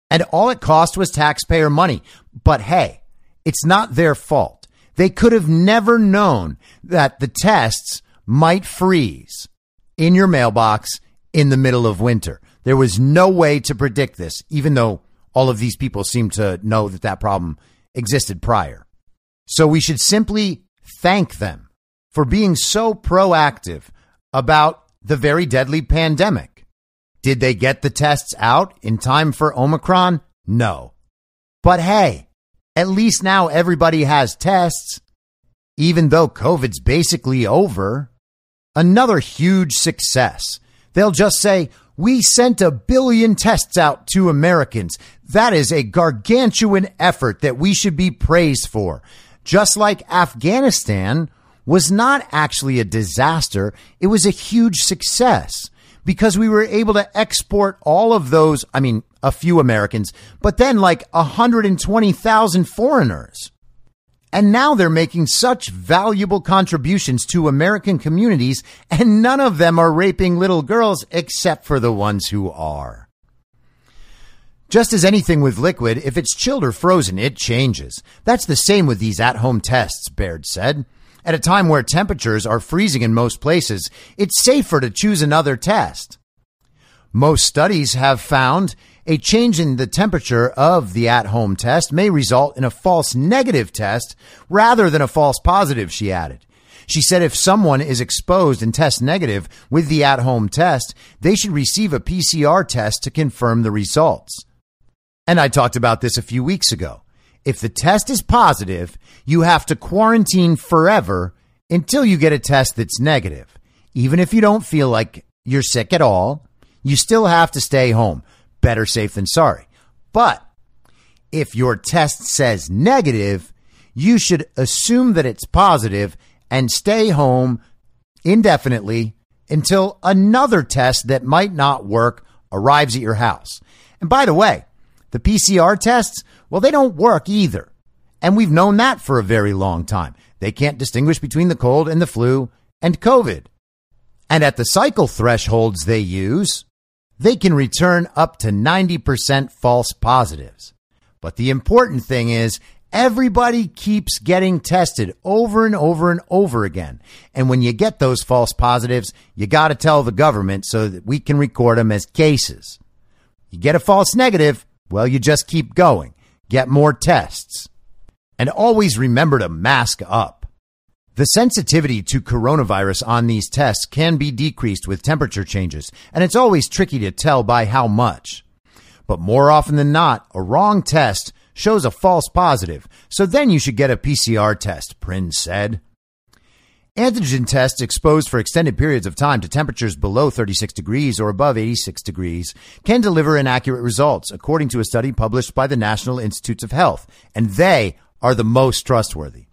And all it cost was taxpayer money. But hey, it's not their fault. They could have never known that the tests might freeze in your mailbox in the middle of winter. There was no way to predict this, even though all of these people seem to know that that problem existed prior. So we should simply thank them for being so proactive about the very deadly pandemic. Did they get the tests out in time for Omicron? No. But hey, at least now everybody has tests, even though COVID's basically over. Another huge success. They'll just say, we sent a billion tests out to Americans. That is a gargantuan effort that we should be praised for. Just like Afghanistan was not actually a disaster, it was a huge success because we were able to export all of those, I mean, a few Americans, but then like 120,000 foreigners. And now they're making such valuable contributions to American communities, and none of them are raping little girls except for the ones who are. Just as anything with liquid, if it's chilled or frozen, it changes. That's the same with these at home tests, Baird said. At a time where temperatures are freezing in most places, it's safer to choose another test. Most studies have found a change in the temperature of the at home test may result in a false negative test rather than a false positive, she added. She said if someone is exposed and tests negative with the at home test, they should receive a PCR test to confirm the results. And I talked about this a few weeks ago. If the test is positive, you have to quarantine forever until you get a test that's negative. Even if you don't feel like you're sick at all, you still have to stay home better safe than sorry. But if your test says negative, you should assume that it's positive and stay home indefinitely until another test that might not work arrives at your house. And by the way, the PCR tests, well, they don't work either. And we've known that for a very long time. They can't distinguish between the cold and the flu and COVID. And at the cycle thresholds they use, they can return up to 90% false positives. But the important thing is everybody keeps getting tested over and over and over again. And when you get those false positives, you got to tell the government so that we can record them as cases. You get a false negative, well, you just keep going. Get more tests. And always remember to mask up. The sensitivity to coronavirus on these tests can be decreased with temperature changes, and it's always tricky to tell by how much. But more often than not, a wrong test shows a false positive, so then you should get a PCR test, Prins said. Antigen tests exposed for extended periods of time to temperatures below 36 degrees or above 86 degrees can deliver inaccurate results, according to a study published by the National Institutes of Health, and they are the most trustworthy.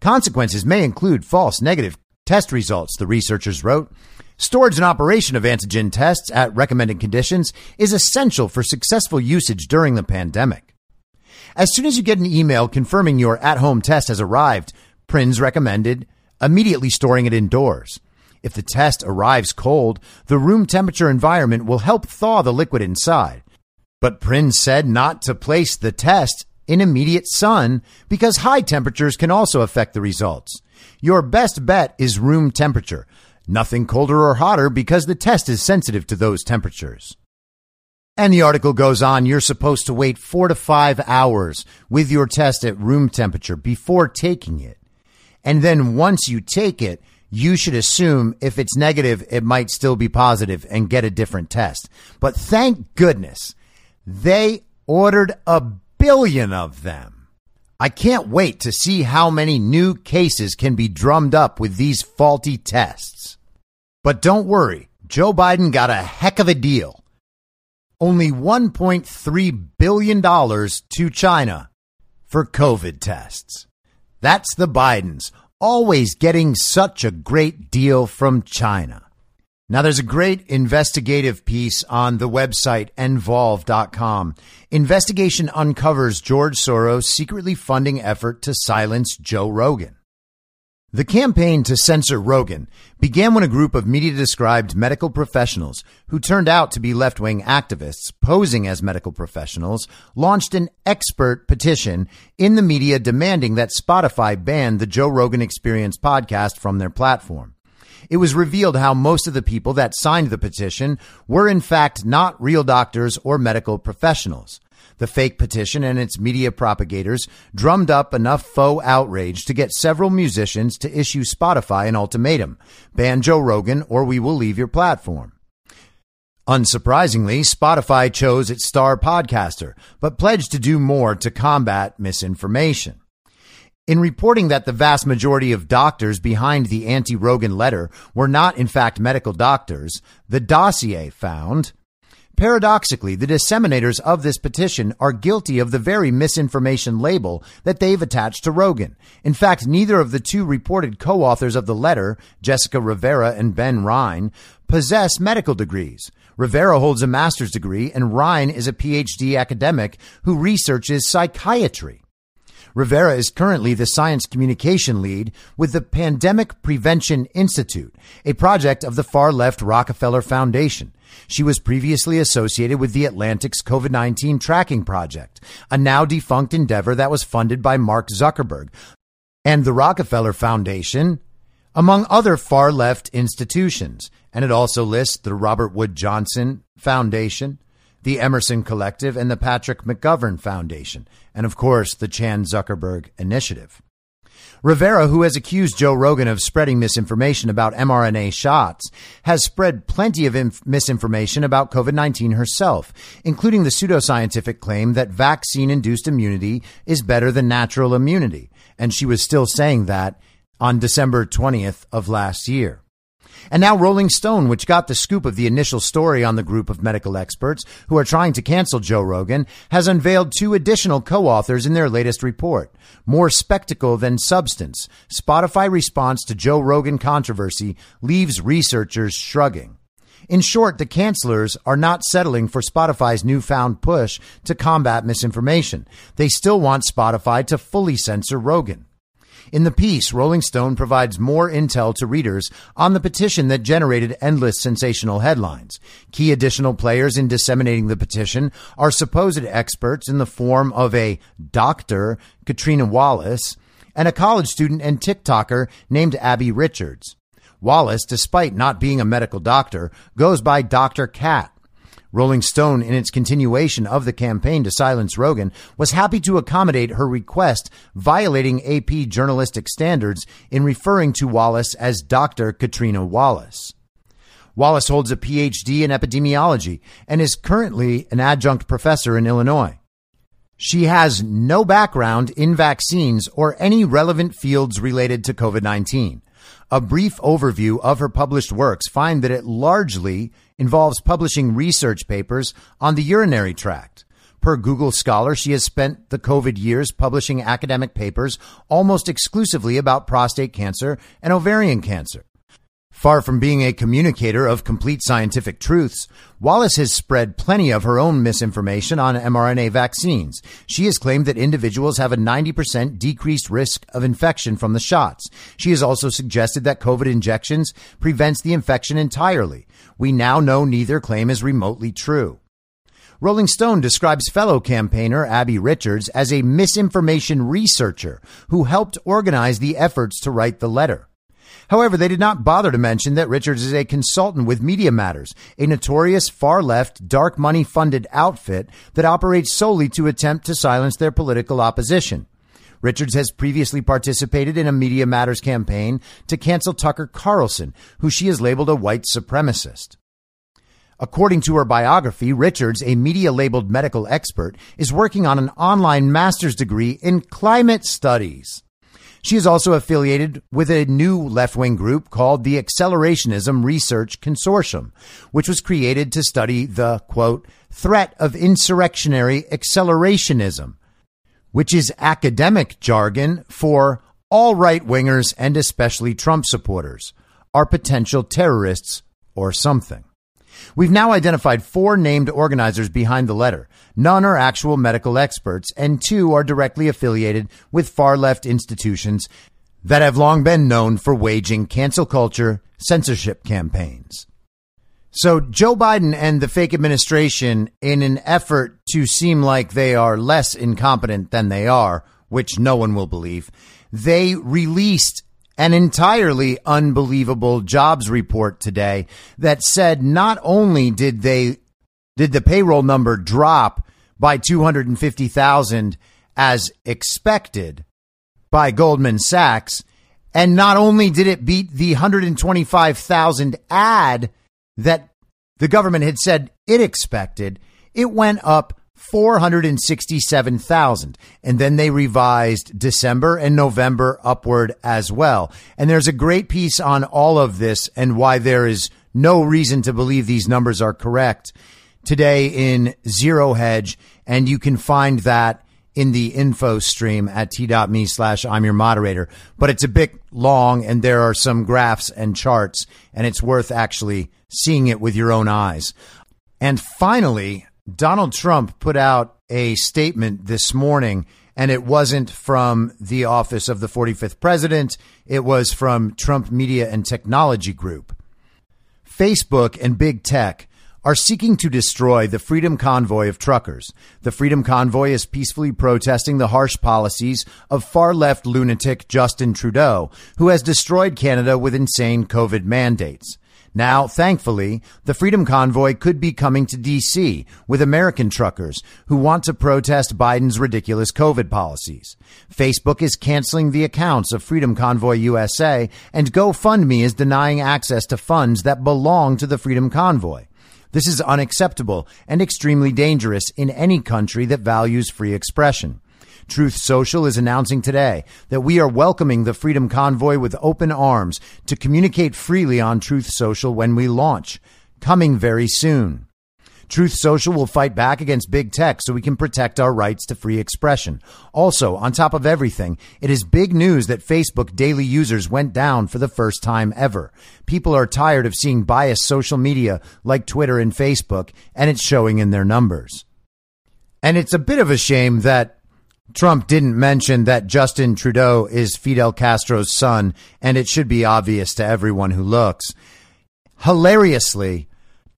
Consequences may include false negative test results, the researchers wrote. Storage and operation of antigen tests at recommended conditions is essential for successful usage during the pandemic. As soon as you get an email confirming your at home test has arrived, Prins recommended immediately storing it indoors. If the test arrives cold, the room temperature environment will help thaw the liquid inside. But Prins said not to place the test in immediate sun because high temperatures can also affect the results. Your best bet is room temperature. Nothing colder or hotter because the test is sensitive to those temperatures. And the article goes on, you're supposed to wait four to five hours with your test at room temperature before taking it. And then once you take it, you should assume if it's negative, it might still be positive and get a different test. But thank goodness they ordered a billion of them. I can't wait to see how many new cases can be drummed up with these faulty tests. But don't worry, Joe Biden got a heck of a deal. Only $1.3 billion to China for COVID tests. That's the Bidens, always getting such a great deal from China. Now, there's a great investigative piece on the website envolve.com. Investigation uncovers George Soros' secretly funding effort to silence Joe Rogan. The campaign to censor Rogan began when a group of media described medical professionals who turned out to be left wing activists posing as medical professionals launched an expert petition in the media demanding that Spotify ban the Joe Rogan Experience podcast from their platform it was revealed how most of the people that signed the petition were in fact not real doctors or medical professionals. The fake petition and its media propagators drummed up enough faux outrage to get several musicians to issue Spotify an ultimatum ban Joe Rogan or we will leave your platform. Unsurprisingly, Spotify chose its star podcaster, but pledged to do more to combat misinformation. In reporting that the vast majority of doctors behind the anti Rogan letter were not, in fact, medical doctors, the dossier found Paradoxically, the disseminators of this petition are guilty of the very misinformation label that they've attached to Rogan. In fact, neither of the two reported co-authors of the letter, Jessica Rivera and Ben Rein, possess medical degrees. Rivera holds a master's degree and Rein is a PhD academic who researches psychiatry. Rivera is currently the science communication lead with the Pandemic Prevention Institute, a project of the far left Rockefeller Foundation. She was previously associated with the Atlantic's COVID 19 tracking project, a now defunct endeavor that was funded by Mark Zuckerberg and the Rockefeller Foundation, among other far left institutions. And it also lists the Robert Wood Johnson Foundation, the Emerson Collective, and the Patrick McGovern Foundation, and of course, the Chan Zuckerberg Initiative. Rivera, who has accused Joe Rogan of spreading misinformation about mRNA shots, has spread plenty of inf- misinformation about COVID 19 herself, including the pseudoscientific claim that vaccine induced immunity is better than natural immunity. And she was still saying that on December 20th of last year. And now Rolling Stone, which got the scoop of the initial story on the group of medical experts who are trying to cancel Joe Rogan, has unveiled two additional co-authors in their latest report. More spectacle than substance. Spotify response to Joe Rogan controversy leaves researchers shrugging. In short, the cancelers are not settling for Spotify's newfound push to combat misinformation. They still want Spotify to fully censor Rogan. In the piece, Rolling Stone provides more intel to readers on the petition that generated endless sensational headlines. Key additional players in disseminating the petition are supposed experts in the form of a doctor, Katrina Wallace, and a college student and TikToker named Abby Richards. Wallace, despite not being a medical doctor, goes by Dr. Kat. Rolling Stone, in its continuation of the campaign to silence Rogan, was happy to accommodate her request, violating AP journalistic standards in referring to Wallace as Dr. Katrina Wallace. Wallace holds a PhD in epidemiology and is currently an adjunct professor in Illinois. She has no background in vaccines or any relevant fields related to COVID 19. A brief overview of her published works find that it largely involves publishing research papers on the urinary tract. Per Google Scholar, she has spent the COVID years publishing academic papers almost exclusively about prostate cancer and ovarian cancer. Far from being a communicator of complete scientific truths, Wallace has spread plenty of her own misinformation on mRNA vaccines. She has claimed that individuals have a 90% decreased risk of infection from the shots. She has also suggested that COVID injections prevents the infection entirely. We now know neither claim is remotely true. Rolling Stone describes fellow campaigner Abby Richards as a misinformation researcher who helped organize the efforts to write the letter. However, they did not bother to mention that Richards is a consultant with Media Matters, a notorious far left, dark money funded outfit that operates solely to attempt to silence their political opposition. Richards has previously participated in a Media Matters campaign to cancel Tucker Carlson, who she has labeled a white supremacist. According to her biography, Richards, a media labeled medical expert, is working on an online master's degree in climate studies. She is also affiliated with a new left wing group called the Accelerationism Research Consortium, which was created to study the, quote, threat of insurrectionary accelerationism, which is academic jargon for all right wingers and especially Trump supporters are potential terrorists or something. We've now identified four named organizers behind the letter. None are actual medical experts, and two are directly affiliated with far left institutions that have long been known for waging cancel culture censorship campaigns. So, Joe Biden and the fake administration, in an effort to seem like they are less incompetent than they are, which no one will believe, they released an entirely unbelievable jobs report today that said not only did they did the payroll number drop by 250,000 as expected by Goldman Sachs and not only did it beat the 125,000 ad that the government had said it expected it went up 467,000. And then they revised December and November upward as well. And there's a great piece on all of this and why there is no reason to believe these numbers are correct today in Zero Hedge. And you can find that in the info stream at t.me slash I'm your moderator. But it's a bit long and there are some graphs and charts and it's worth actually seeing it with your own eyes. And finally, Donald Trump put out a statement this morning, and it wasn't from the office of the 45th president. It was from Trump Media and Technology Group. Facebook and big tech are seeking to destroy the Freedom Convoy of truckers. The Freedom Convoy is peacefully protesting the harsh policies of far left lunatic Justin Trudeau, who has destroyed Canada with insane COVID mandates. Now, thankfully, the Freedom Convoy could be coming to D.C. with American truckers who want to protest Biden's ridiculous COVID policies. Facebook is canceling the accounts of Freedom Convoy USA and GoFundMe is denying access to funds that belong to the Freedom Convoy. This is unacceptable and extremely dangerous in any country that values free expression. Truth Social is announcing today that we are welcoming the Freedom Convoy with open arms to communicate freely on Truth Social when we launch, coming very soon. Truth Social will fight back against big tech so we can protect our rights to free expression. Also, on top of everything, it is big news that Facebook daily users went down for the first time ever. People are tired of seeing biased social media like Twitter and Facebook, and it's showing in their numbers. And it's a bit of a shame that Trump didn't mention that Justin Trudeau is Fidel Castro's son, and it should be obvious to everyone who looks. Hilariously,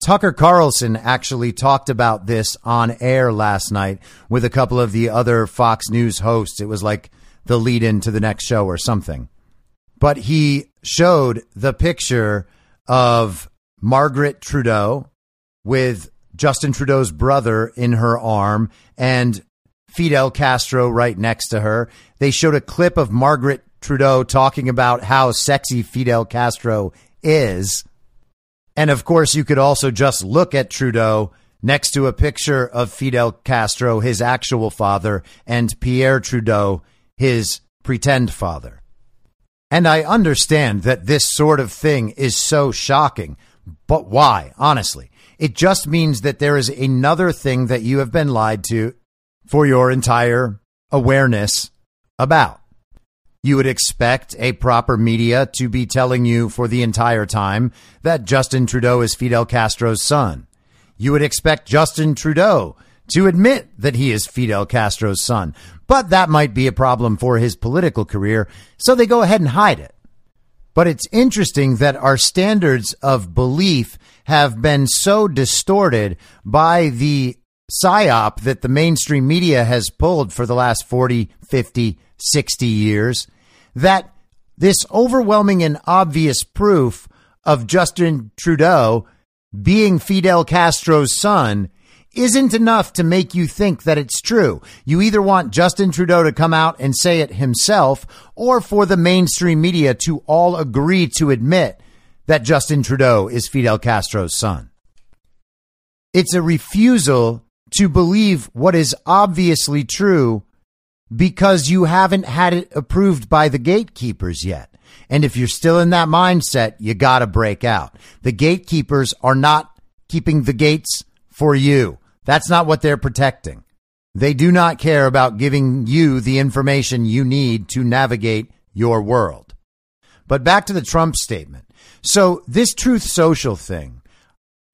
Tucker Carlson actually talked about this on air last night with a couple of the other Fox News hosts. It was like the lead in to the next show or something. But he showed the picture of Margaret Trudeau with Justin Trudeau's brother in her arm and Fidel Castro right next to her. They showed a clip of Margaret Trudeau talking about how sexy Fidel Castro is. And of course, you could also just look at Trudeau next to a picture of Fidel Castro, his actual father, and Pierre Trudeau, his pretend father. And I understand that this sort of thing is so shocking, but why, honestly? It just means that there is another thing that you have been lied to for your entire awareness about. You would expect a proper media to be telling you for the entire time that Justin Trudeau is Fidel Castro's son. You would expect Justin Trudeau to admit that he is Fidel Castro's son, but that might be a problem for his political career, so they go ahead and hide it. But it's interesting that our standards of belief have been so distorted by the psyop that the mainstream media has pulled for the last 40, 50, 60 years that this overwhelming and obvious proof of Justin Trudeau being Fidel Castro's son isn't enough to make you think that it's true. You either want Justin Trudeau to come out and say it himself or for the mainstream media to all agree to admit that Justin Trudeau is Fidel Castro's son. It's a refusal to believe what is obviously true because you haven't had it approved by the gatekeepers yet. And if you're still in that mindset, you got to break out. The gatekeepers are not keeping the gates for you. That's not what they're protecting. They do not care about giving you the information you need to navigate your world. But back to the Trump statement. So this truth social thing,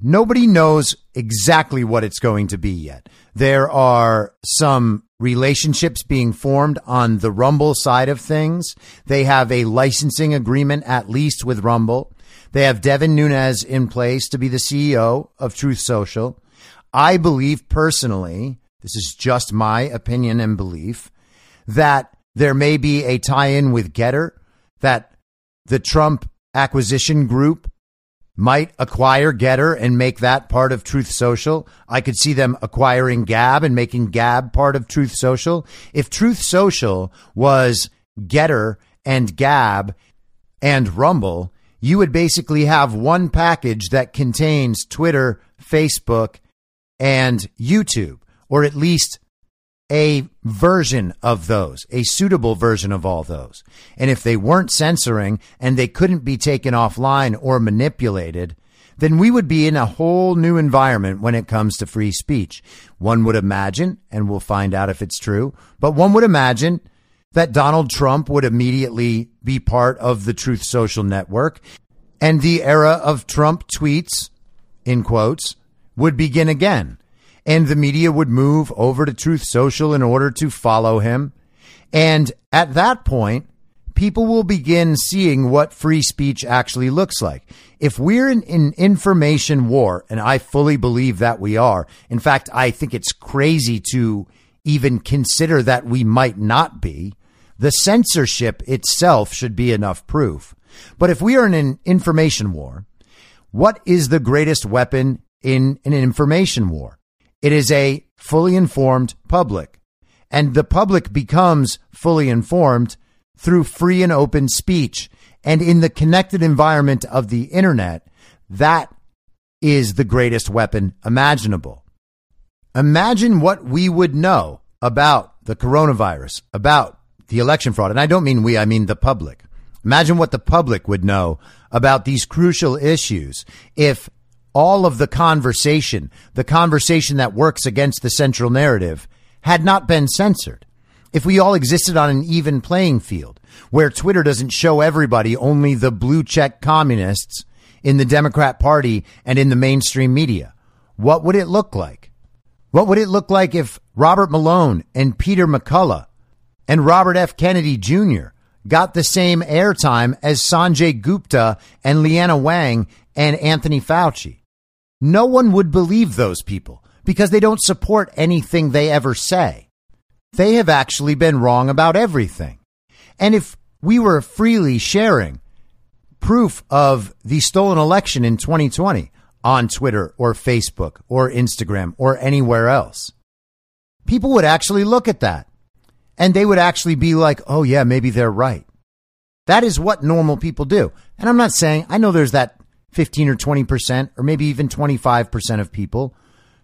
nobody knows exactly what it's going to be yet. There are some relationships being formed on the Rumble side of things. They have a licensing agreement, at least with Rumble. They have Devin Nunes in place to be the CEO of Truth Social. I believe personally, this is just my opinion and belief, that there may be a tie in with Gettr, that the Trump acquisition group might acquire Gettr and make that part of Truth Social. I could see them acquiring Gab and making Gab part of Truth Social. If Truth Social was Gettr and Gab and Rumble, you would basically have one package that contains Twitter, Facebook, and YouTube, or at least a version of those, a suitable version of all those. And if they weren't censoring and they couldn't be taken offline or manipulated, then we would be in a whole new environment when it comes to free speech. One would imagine, and we'll find out if it's true, but one would imagine that Donald Trump would immediately be part of the Truth Social network and the era of Trump tweets, in quotes, would begin again and the media would move over to Truth Social in order to follow him. And at that point, people will begin seeing what free speech actually looks like. If we're in an information war, and I fully believe that we are, in fact, I think it's crazy to even consider that we might not be, the censorship itself should be enough proof. But if we are in an information war, what is the greatest weapon in an information war? It is a fully informed public. And the public becomes fully informed through free and open speech. And in the connected environment of the internet, that is the greatest weapon imaginable. Imagine what we would know about the coronavirus, about the election fraud, and I don't mean we, I mean the public. Imagine what the public would know about these crucial issues if all of the conversation, the conversation that works against the central narrative, had not been censored. If we all existed on an even playing field where Twitter doesn't show everybody only the blue check communists in the Democrat Party and in the mainstream media, what would it look like? What would it look like if Robert Malone and Peter McCullough and Robert F. Kennedy Jr. got the same airtime as Sanjay Gupta and Leana Wang and Anthony Fauci? No one would believe those people because they don't support anything they ever say. They have actually been wrong about everything. And if we were freely sharing proof of the stolen election in 2020 on Twitter or Facebook or Instagram or anywhere else, people would actually look at that and they would actually be like, oh, yeah, maybe they're right. That is what normal people do. And I'm not saying, I know there's that 15 or 20% or maybe even 25% of people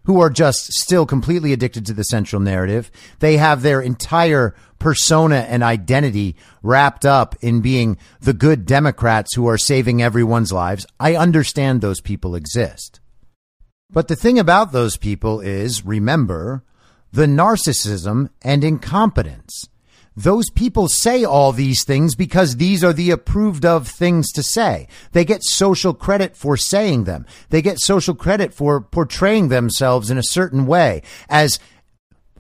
who are just still completely addicted to the central narrative. They have their entire persona and identity wrapped up in being the good Democrats who are saving everyone's lives. I understand those people exist. But the thing about those people is, remember, the narcissism and incompetence. Those people say all these things because these are the approved of things to say. They get social credit for saying them. They get social credit for portraying themselves in a certain way as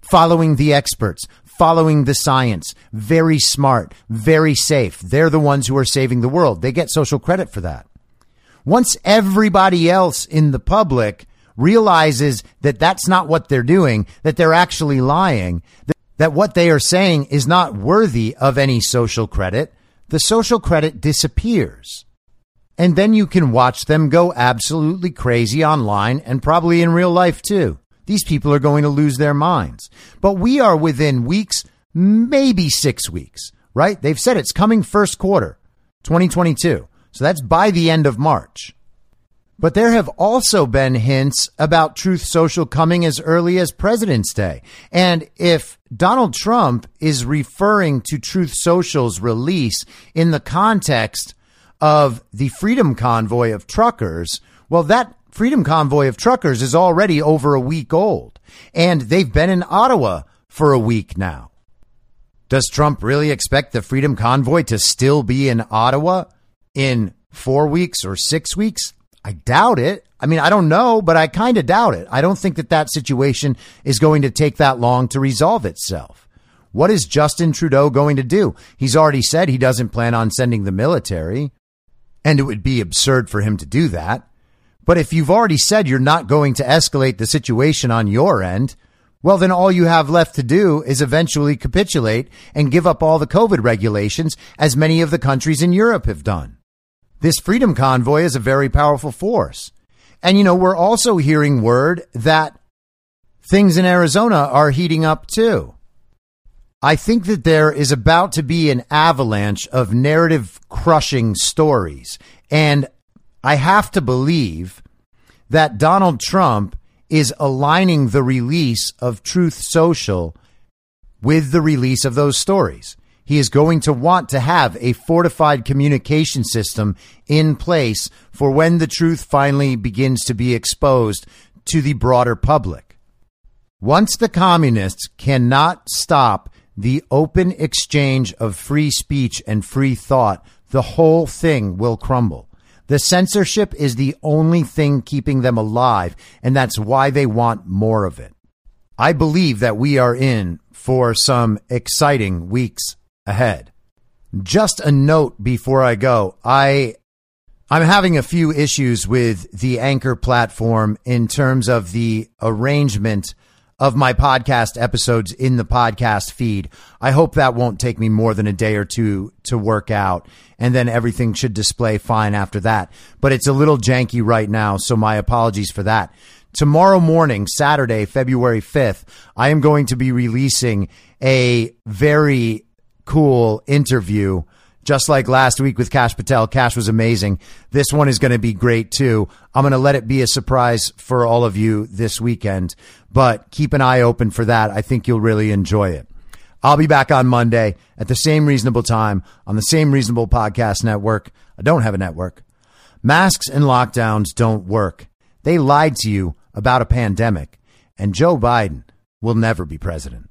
following the experts, following the science, very smart, very safe. They're the ones who are saving the world. They get social credit for that. Once everybody else in the public realizes that that's not what they're doing, that they're actually lying, that what they are saying is not worthy of any social credit, the social credit disappears. And then you can watch them go absolutely crazy online and probably in real life too. These people are going to lose their minds. But we are within weeks, maybe six weeks, right? They've said it's coming first quarter 2022. So that's by the end of March. But there have also been hints about Truth Social coming as early as President's Day. And if Donald Trump is referring to Truth Social's release in the context of the Freedom Convoy of truckers, well, that Freedom Convoy of truckers is already over a week old. And they've been in Ottawa for a week now. Does Trump really expect the Freedom Convoy to still be in Ottawa in four weeks or six weeks? I doubt it. I mean, I don't know, but I kind of doubt it. I don't think that that situation is going to take that long to resolve itself. What is Justin Trudeau going to do? He's already said he doesn't plan on sending the military, and it would be absurd for him to do that. But if you've already said you're not going to escalate the situation on your end, well, then all you have left to do is eventually capitulate and give up all the COVID regulations, as many of the countries in Europe have done. This freedom convoy is a very powerful force. And, you know, we're also hearing word that things in Arizona are heating up too. I think that there is about to be an avalanche of narrative crushing stories. And I have to believe that Donald Trump is aligning the release of Truth Social with the release of those stories he is going to want to have a fortified communication system in place for when the truth finally begins to be exposed to the broader public. Once the communists cannot stop the open exchange of free speech and free thought, the whole thing will crumble. The censorship is the only thing keeping them alive, and that's why they want more of it. I believe that we are in for some exciting weeks ahead. Just a note before I go. I I'm having a few issues with the Anchor platform in terms of the arrangement of my podcast episodes in the podcast feed. I hope that won't take me more than a day or two to work out and then everything should display fine after that. But it's a little janky right now, so my apologies for that. Tomorrow morning, Saturday, February 5th, I am going to be releasing a very cool interview. Just like last week with Kash Patel, Kash was amazing. This one is going to be great too. I'm going to let it be a surprise for all of you this weekend, but keep an eye open for that. I think you'll really enjoy it. I'll be back on Monday at the same reasonable time on the same reasonable podcast network. I don't have a network. Masks and lockdowns don't work. They lied to you about a pandemic, and Joe Biden will never be president.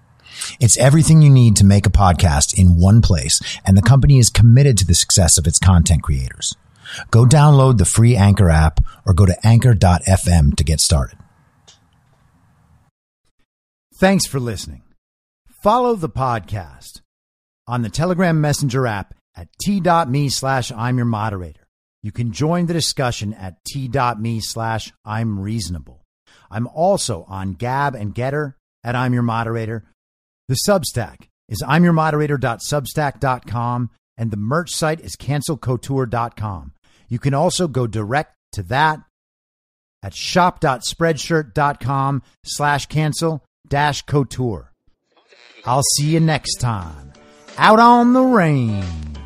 It's everything you need to make a podcast in one place, and the company is committed to the success of its content creators. Go download the free Anchor app or go to anchor.fm to get started. Thanks for listening. Follow the podcast on the Telegram Messenger app at t.me slash I'm your moderator. You can join the discussion at t.me slash I'm reasonable. I'm also on Gab and Gettr at I'm your moderator. The Substack is I'm your moderator.substack.com and the merch site is cancelcouture.com. You can also go direct to that at shop.spreadshirt.com slash cancel dash couture. I'll see you next time out on the range.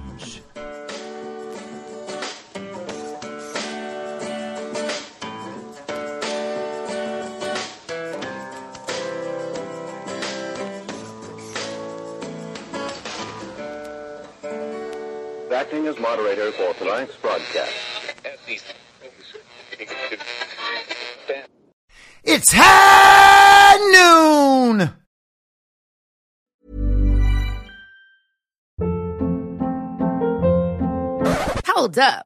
As moderator for tonight's broadcast. It's high noon. Hold up.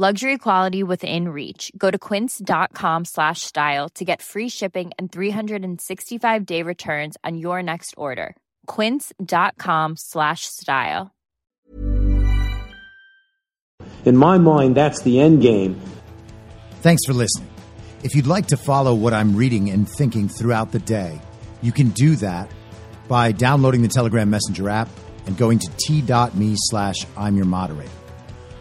Luxury quality within reach. Go to quince.com slash style to get free shipping and 365 day returns on your next order. Quince.com slash style. In my mind, that's the end game. Thanks for listening. If you'd like to follow what I'm reading and thinking throughout the day, you can do that by downloading the Telegram Messenger app and going to t.me slash I'm your moderator.